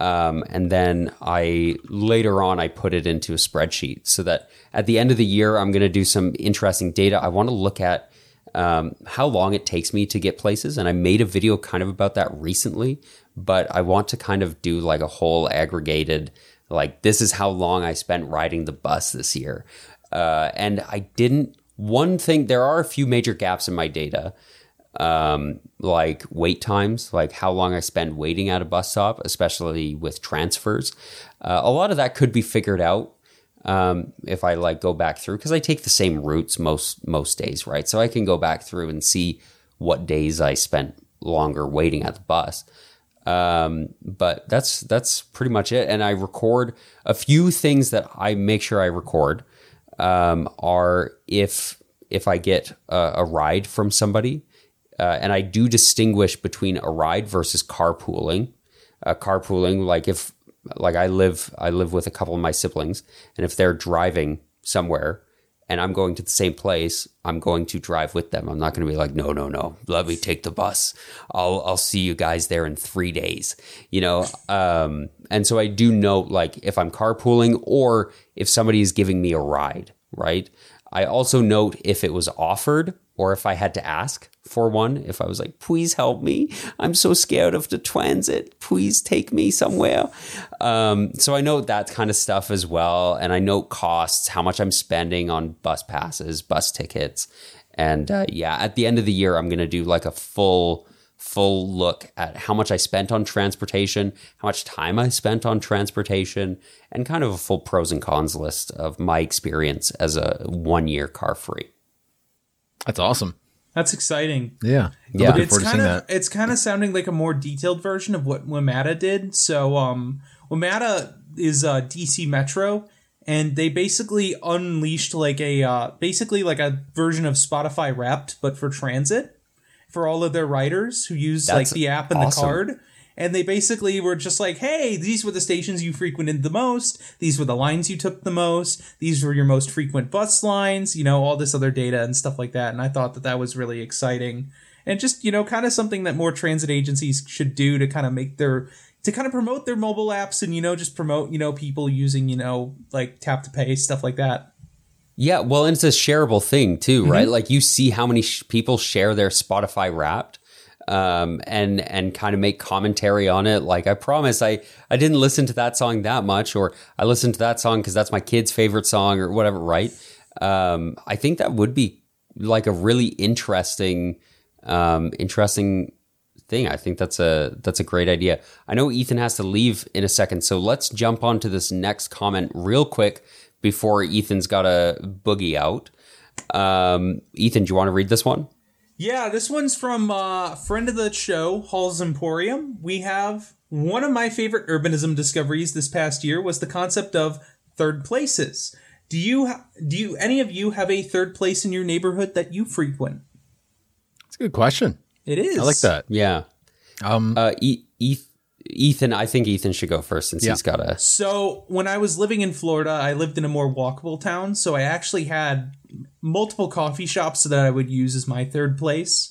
um, and then I later on I put it into a spreadsheet so that at the end of the year I'm going to do some interesting data. I want to look at um, how long it takes me to get places. And I made a video kind of about that recently, but I want to kind of do like a whole aggregated, like, this is how long I spent riding the bus this year. Uh, and I didn't, one thing, there are a few major gaps in my data, um, like wait times, like how long I spend waiting at a bus stop, especially with transfers. Uh, a lot of that could be figured out Um, if I like go back through because I take the same routes most most days, right? So I can go back through and see what days I spent longer waiting at the bus. Um, but that's that's pretty much it. And I record a few things that I make sure I record um, are if if I get a, a ride from somebody, uh, and I do distinguish between a ride versus carpooling. Uh, carpooling, like if like I live I live with a couple of my siblings, and if they're driving somewhere and I'm going to the same place, I'm going to drive with them. I'm not going to be like, no, no, no, let me take the bus. I'll I'll see you guys there in three days. You know, um, and so I do note like if I'm carpooling or if somebody is giving me a ride, right? I also note if it was offered or if I had to ask for one. If I was like, please help me, I'm so scared of the transit. Please take me somewhere. Um, so I note that kind of stuff as well, and I note costs, how much I'm spending on bus passes, bus tickets, and uh, yeah, at the end of the year, I'm gonna do like a full full look at how much I spent on transportation, how much time I spent on transportation, and kind of a full pros and cons list of my experience as a one year car free. That's awesome. That's exciting. Yeah. Yeah. Looking It's kind of that. it's kind of sounding like a more detailed version of what WMATA did. So um WMATA is uh DC Metro and they basically unleashed like a uh basically like a version of Spotify Wrapped but for transit for all of their riders who use like the app and awesome. the card. And they basically were just like, hey, these were the stations you frequented the most. These were the lines you took the most. These were your most frequent bus lines, you know, all this other data and stuff like that. And I thought that that was really exciting. And just, you know, kind of something that more transit agencies should do to kind of make their, to kind of promote their mobile apps and, you know, just promote, you know, people using, you know, like tap to pay, stuff like that. Yeah, well, and it's a shareable thing too, right? Mm-hmm. Like you see how many sh- people share their Spotify Wrapped, um, and and kind of make commentary on it. Like I promise, I I didn't listen to that song that much, or I listened to that song because that's my kid's favorite song, or whatever. Right? Um, I think that would be like a really interesting, um, interesting thing. I think that's a that's a great idea. I know Ethan has to leave in a second, so let's jump on to this next comment real quick before Ethan's got a boogie out. Um, Ethan, do you want to read this one? Yeah, this one's from uh, friend of the show, Hall's Emporium. We have one of my favorite urbanism discoveries this past year was the concept of third places. Do you ha- do you any of you have a third place in your neighborhood that you frequent? It's a good question. It is. I like that. Yeah. Um, Uh, e- Eth- Ethan, I think Ethan should go first since Yeah. he's got a. So when I was living in Florida, I lived in a more walkable town, so I actually had multiple coffee shops that I would use as my third place.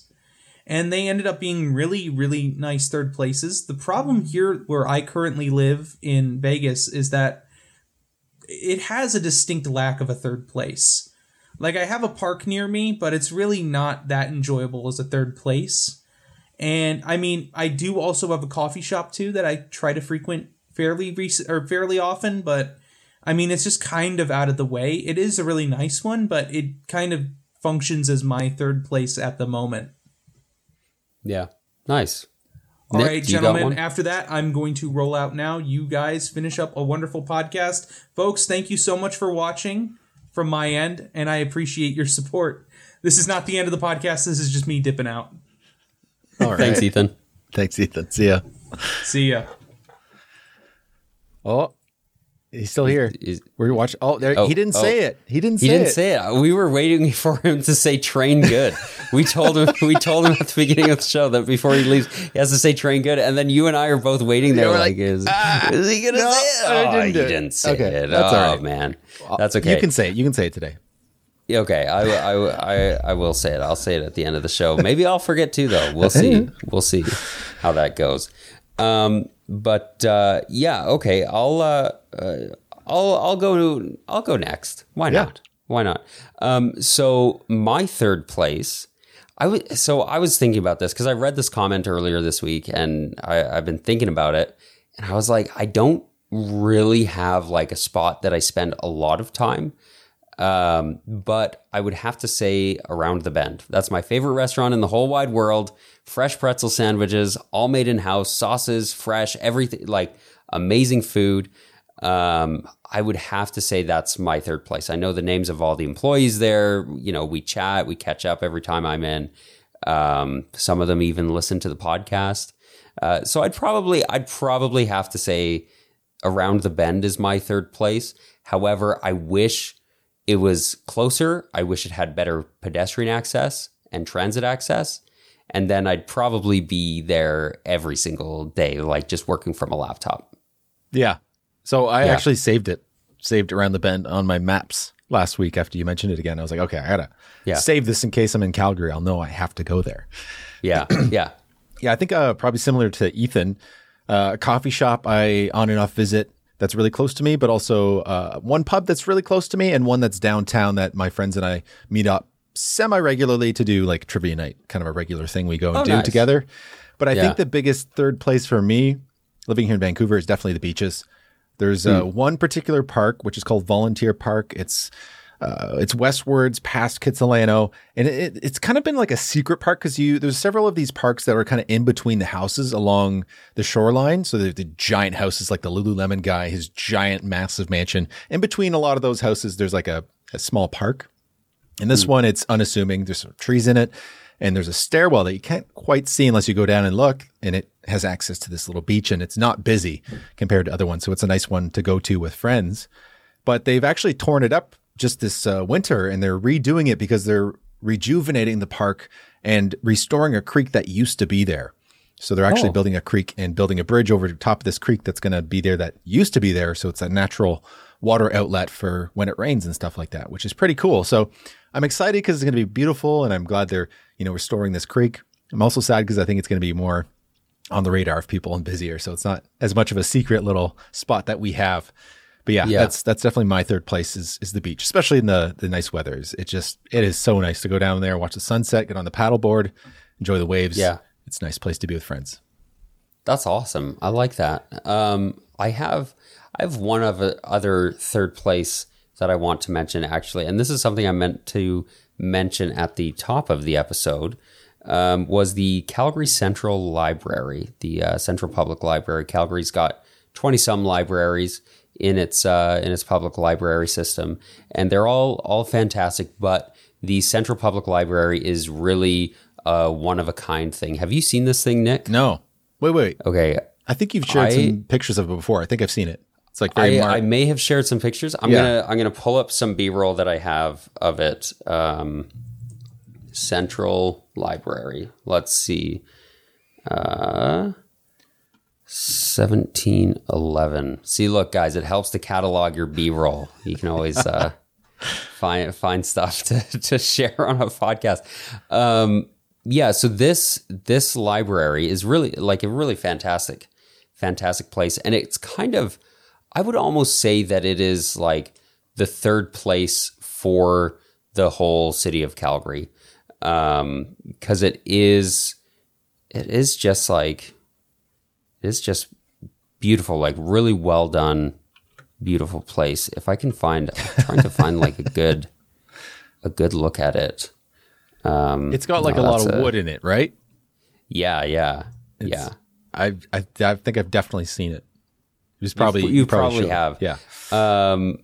And they ended up being really, really nice third places. The problem here where I currently live in Vegas is that it has a distinct lack of a third place. Like I have a park near me, but it's really not that enjoyable as a third place. And I mean, I do also have a coffee shop too that I try to frequent fairly recent or fairly often, but I mean, it's just kind of out of the way. It is a really nice one, but it kind of functions as my third place at the moment. Yeah. Nice. All Nic, right, gentlemen, after that, I'm going to roll out now. You guys finish up a wonderful podcast. Folks, thank you so much for watching from my end, and I appreciate your support. This is not the end of the podcast. This is just me dipping out. All right. Thanks, Ethan. Thanks, Ethan. See ya. See ya. Oh, he's still here. Is- We're watching. Oh, there. Oh, he didn't oh. say it. He didn't say He didn't it. say it. We were waiting for him to say "train good." We told him. We told him at the beginning of the show that before he leaves, he has to say "train good." And then you and I are both waiting there, we're like, like, is, "Ah, is he gonna no, say it? I Oh, didn't he do it." didn't say Okay, it. that's oh all right. man, that's okay. You can say it. You can say it today. Okay, I, I, I, I will say it. I'll say it at the end of the show. Maybe I'll forget too, though. We'll see. We'll see how that goes. Um, but uh, yeah, okay. I'll, uh, uh, I'll, I'll go to, I'll go next. Why Yeah. not? Why not? Um, so my third place. I so I was thinking about this because I read this comment earlier this week, and I, I've been thinking about it, and I was like, I don't really have like a spot that I spend a lot of time. Um, but I would have to say around the bend. That's my favorite restaurant in the whole wide world. Fresh pretzel sandwiches, all made in house, sauces, fresh, everything like amazing food. Um, I would have to say that's my third place. I know the names of all the employees there. You know, we chat, we catch up every time I'm in. Um, some of them even listen to the podcast. Uh, so I'd probably, I'd probably have to say, around the bend is my third place. However, I wish it was closer. I wish it had better pedestrian access and transit access. And then I'd probably be there every single day, like just working from a laptop. Yeah. So I Yeah. actually saved it, saved around the bend on my maps last week after you mentioned it again. I was like, okay, I gotta Yeah. save this in case I'm in Calgary. I'll know I have to go there. Yeah. yeah. Yeah, I think uh, probably similar to Ethan, uh, a coffee shop I on and off visit that's really close to me, but also uh, one pub that's really close to me and one that's downtown that my friends and I meet up semi regularly to do like trivia night, kind of a regular thing we go and Oh, do nice. together. But I Yeah. think the biggest third place for me, living here in Vancouver, is definitely the beaches. There's uh, Hmm. one particular park which is called Volunteer Park. It's uh, it's westwards past Kitsilano, and it, it's kind of been like a secret park because you there's several of these parks that are kind of in between the houses along the shoreline. So the giant houses like the Lululemon guy, his giant massive mansion. In between a lot of those houses, there's like a, a small park. And this one, it's unassuming. There's some trees in it, and there's a stairwell that you can't quite see unless you go down and look. And it has access to this little beach, and it's not busy compared to other ones. So it's a nice one to go to with friends. But they've actually torn it up just this uh, winter, and they're redoing it because they're rejuvenating the park and restoring a creek that used to be there. So they're actually Oh. building a creek and building a bridge over the top of this creek that's going to be there that used to be there. So it's a natural water outlet for when it rains and stuff like that, which is pretty cool. So I'm excited because it's going to be beautiful, and I'm glad they're you know restoring this creek. I'm also sad because I think it's going to be more on the radar of people and busier, so it's not as much of a secret little spot that we have. But yeah, Yeah. that's that's definitely my third place is is the beach, especially in the the nice weathers. It just it is so nice to go down there, watch the sunset, get on the paddleboard, enjoy the waves. Yeah. it's a nice place to be with friends. That's awesome. I like that. Um, I have I have one of other third place that I want to mention actually, and this is something I meant to mention at the top of the episode. Um, was the Calgary Central Library, the uh, Central Public Library. Calgary's got twenty some libraries in its uh, in its public library system, and they're all all fantastic. But the Central Public Library is really a one of a kind thing. Have you seen this thing, Nic? No, wait, wait. Okay, I think you've shared I- some pictures of it before. I think I've seen it. It's like very I, I may have shared some pictures. I'm Yeah. gonna I'm gonna pull up some B roll that I have of it. Um, Central Library. Let's see. Uh, seventeen eleven. See, look, guys, it helps to catalog your B roll. You can always uh, find find stuff to to share on a podcast. Um, yeah. So this this library is really like a really fantastic fantastic place and it's kind of i would almost say that it is like the third place for the whole city of calgary um because it is it is just like it is just beautiful like really well done beautiful place if i can find i'm trying to find like a good a good look at it um it's got like no, a lot of a- wood in it, right? yeah yeah yeah I, I I think I've definitely seen it. It was probably you probably, probably have. Yeah. Um,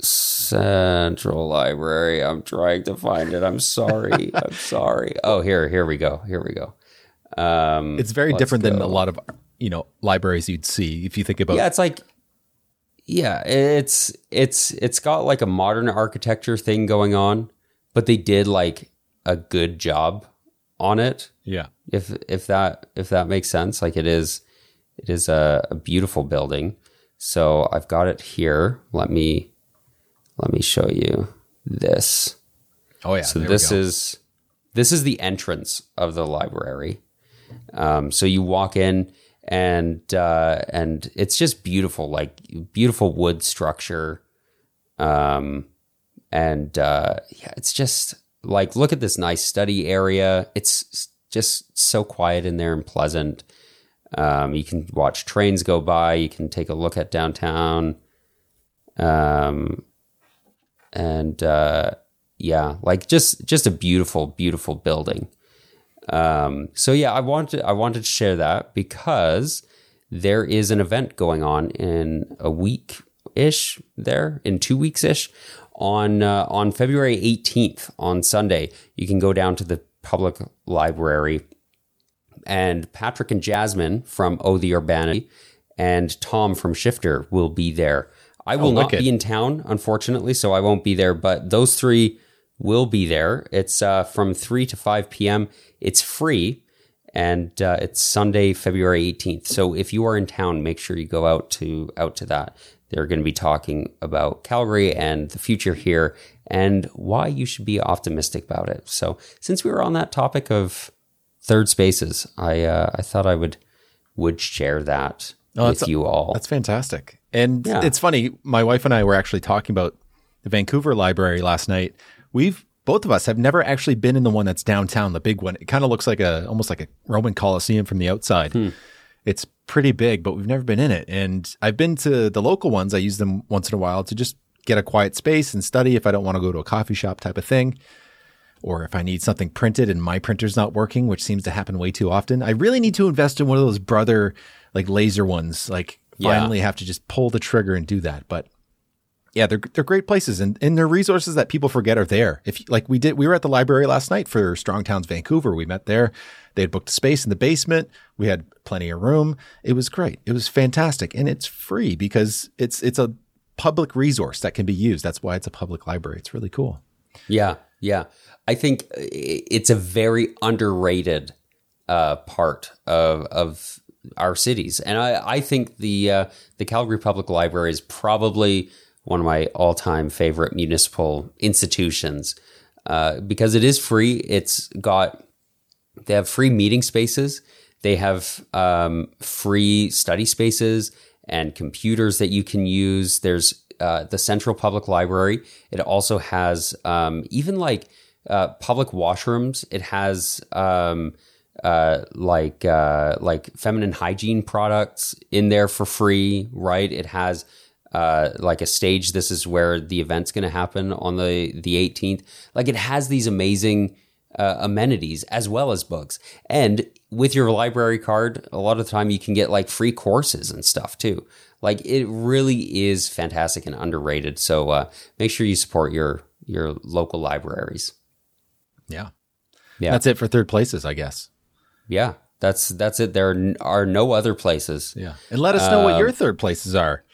Central Library. I'm trying to find it. I'm sorry. I'm sorry. Oh, here, here we go. Here we go. Um, It's very different than a lot of you know libraries you'd see if you think about. Yeah, it's like, yeah, it's it's it's got like a modern architecture thing going on, but they did like a good job on it. yeah. if if that if that makes sense like it is it is a, a beautiful building so i've got it here let me let me show you this Oh yeah. so this go. is this is the entrance of the library um, so you walk in and uh, and it's just beautiful like beautiful wood structure. Um, and uh, yeah it's just like look at this nice study area. It's just so quiet in there and pleasant. Um, you can watch trains go by. You can take a look at downtown. Um, and uh, yeah, like just just a beautiful, beautiful building. Um, so yeah, I wanted I wanted to share that because there is an event going on in a week ish there in two weeks ish on uh, on February 18th on Sunday. You can go down to the public library and Patrick and Jasmine from Oh the Urbanity and Tom from Shifter will be there. I will not be in town, unfortunately, so I won't be there, but those three will be there. It's uh, from 3 to 5 p.m. It's free and uh, it's Sunday, February 18th. So if you are in town, make sure you go out to out to that. They're going to be talking about Calgary and the future here and why you should be optimistic about it. So since we were on that topic of third spaces, I uh, I thought I would would share that Oh, with you all. That's fantastic. And Yeah. it's funny, my wife and I were actually talking about the Vancouver Library last night. We've both of us have never actually been in the one that's downtown, the big one. It kind of looks like a almost like a Roman Colosseum from the outside. Hmm. It's pretty big, but we've never been in it. And I've been to the local ones. I use them once in a while to just get a quiet space and study if I don't want to go to a coffee shop type of thing or if I need something printed and my printer's not working, which seems to happen way too often. I really need to invest in one of those brother like laser ones. Like Yeah. finally have to just pull the trigger and do that. But yeah, they're they're great places and, and they're resources that people forget are there. If like we did we were at the library last night for Strong Towns Vancouver. We met there. They had booked a space in the basement. We had plenty of room. It was great. It was fantastic. And it's free because it's it's a public resource that can be used. That's why it's a public library. It's really cool. Yeah, yeah. I think it's a very underrated uh, part of of our cities, and I, I think the uh, the Calgary Public Library is probably one of my all time favorite municipal institutions uh, because it is free. It's got they have free meeting spaces. They have um, free study spaces and computers that you can use. There's uh, the Central Public Library. It also has um, even like uh, public washrooms. It has um, uh, like uh, like feminine hygiene products in there for free. Right? It has uh, like a stage. This is where the event's going to happen on the the 18th. Like it has these amazing uh, amenities as well as books. And with your library card, a lot of the time you can get like free courses and stuff too. Like it really is fantastic and underrated. So uh, make sure you support your your local libraries. Yeah. Yeah. That's it for third places, I guess. Yeah, that's that's it. There are no other places. Yeah. And let us know what your third places are.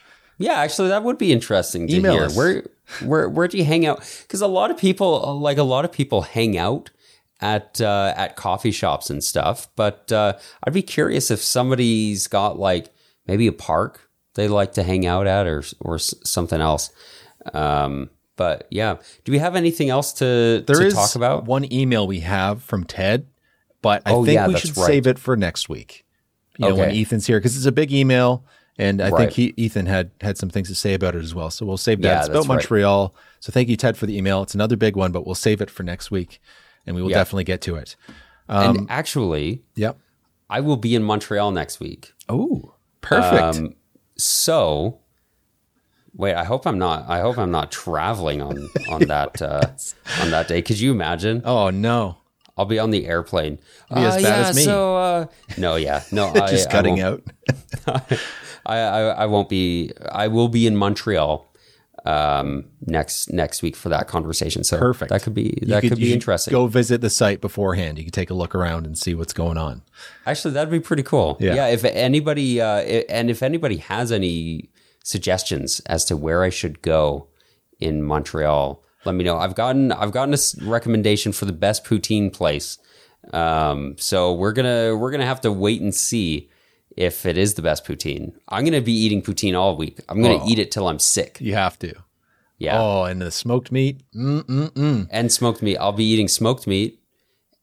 Yeah, actually, that would be interesting to Email hear. us. Where where where do you hang out? Because a lot of people, like a lot of people, hang out at uh, at coffee shops and stuff. But uh, I'd be curious if somebody's got like maybe a park they like to hang out at, or or something else. Um, but yeah, do we have anything else to There to is talk about? one email we have from Ted, but I Oh, think yeah, we should right. save it for next week. You know, when Ethan's here, because it's a big email, and I Right. think he, Ethan had had some things to say about it as well. So we'll save that. Yeah, it's about right. Montreal. So thank you, Ted, for the email. It's another big one, but we'll save it for next week, and we will Yeah. definitely get to it. and actually, Yep. I will be in Montreal next week. Oh, perfect. Um, so wait, I hope I'm not. I hope I'm not traveling on on that uh, on that day. Could you imagine? oh no, I'll be on the airplane. be as Uh, bad yeah, as me. So uh, no, yeah, no, I, just cutting out. I, I I won't be. I will be in Montreal um, next next week for that conversation. So Perfect. That could be that could, you be interesting. Go visit the site beforehand. You can take a look around and see what's going on. Actually, that'd be pretty cool. Yeah. Yeah. if anybody, uh, and if anybody has any suggestions as to where I should go in Montreal, let me know. I've gotten, I've gotten a recommendation for the best poutine place. Um, so we're gonna, we're gonna have to wait and see if it is the best poutine. I'm gonna be eating poutine all week. I'm gonna oh. eat it till I'm sick. You have to. Yeah, Oh, and the smoked meat. Mm-mm-mm. and smoked meat. I'll be eating smoked meat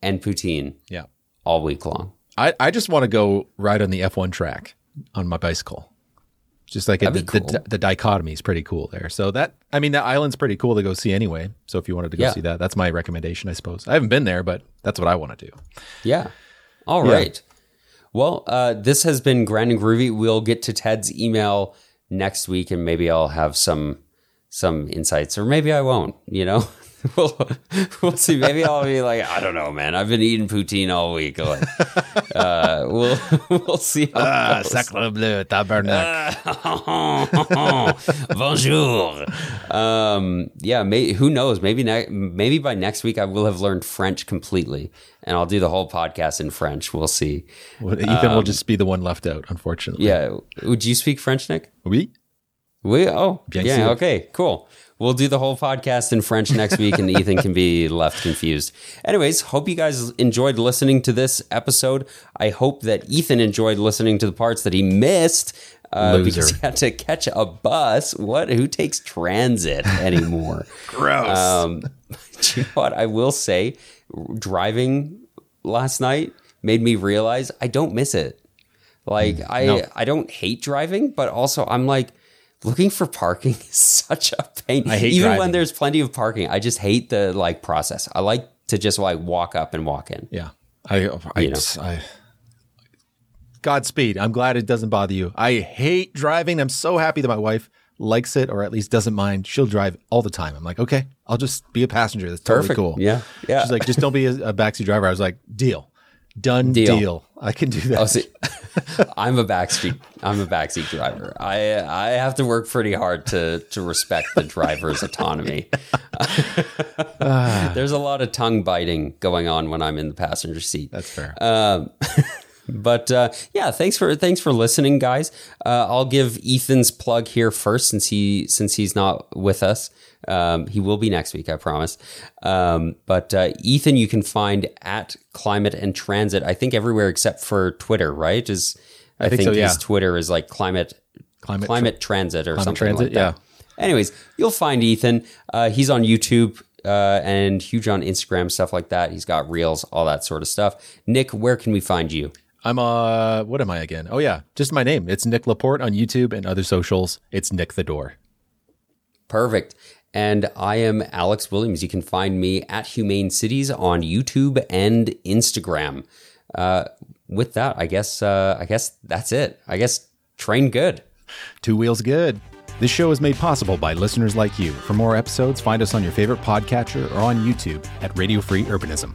and poutine Yeah. all week long. I, I just want to go ride on the F1 track on my bicycle. Just like the, be the, cool. the dichotomy is pretty cool there. So that I mean that island's pretty cool to go see anyway. So if you wanted to go Yeah. see that, that's my recommendation, I suppose. I haven't been there, but that's what I want to do. Yeah. All right. Yeah. Well, uh, this has been Grand and Groovy. We'll get to Ted's email next week, and maybe I'll have some some insights, or maybe I won't. You know, we'll, we'll see. Maybe I'll be like, I don't know, man. I've been eating poutine all week. Like, uh, we'll we'll see. How Ah, sacre bleu, tabernacle. Bonjour. Um, yeah, may, who knows? Maybe ne- maybe by next week I will have learned French completely, and I'll do the whole podcast in French. We'll see. Well, Ethan will just be the one left out, unfortunately. Yeah, would you speak French, Nic? Oui. We oh Bien yeah sûr. okay cool. We'll do the whole podcast in French next week, and Ethan can be left confused. Anyways, hope you guys enjoyed listening to this episode. I hope that Ethan enjoyed listening to the parts that he missed uh, because he had to catch a bus. What? Who takes transit anymore? Gross. Um, you know what I will say? Driving last night made me realize I don't miss it. Like I, no. I don't hate driving, but also I'm like looking for parking is such a pain. I hate even when there's plenty of parking. I just hate the like process. I like to just like walk up and walk in. yeah. I, I, You know. I, Godspeed. I'm glad it doesn't bother you. I hate driving. I'm so happy that my wife likes it or at least doesn't mind. She'll drive all the time. I'm like, okay, I'll just be a passenger. That's totally Perfect. cool. Yeah. Yeah. She's like, just don't be a, a backseat driver. I was like, deal. Done Deal. deal. I can do that. Oh, see, I'm a backseat. I'm a backseat driver. I I have to work pretty hard to to respect the driver's autonomy. There's a lot of tongue biting going on when I'm in the passenger seat. That's fair. Um, but uh, yeah, thanks for thanks for listening, guys. Uh, I'll give Ethan's plug here first, since he since he's not with us. Um, he will be next week, I promise. Um, but uh, Ethan, you can find at Climate and Transit. I think everywhere except for Twitter, right? Is I, think think, so, yeah. his Twitter is like Climate Climate Climate, Tra- Transit or Climate something Transit, like that. Yeah. Anyways, you'll find Ethan. Uh, he's on YouTube uh, and huge on Instagram, stuff like that. He's got reels, all that sort of stuff. Nic, where can we find you? I'm uh what am I again? Oh yeah, just my name. It's Nic Laporte on YouTube and other socials. It's Nic the Door. Perfect. And I am Alex Williams. You can find me at Humane Cities on YouTube and Instagram. Uh, with that, I guess uh, I guess that's it. I guess train good. Two wheels good. This show is made possible by listeners like you. For more episodes, find us on your favorite podcatcher or on YouTube at Radio Free Urbanism.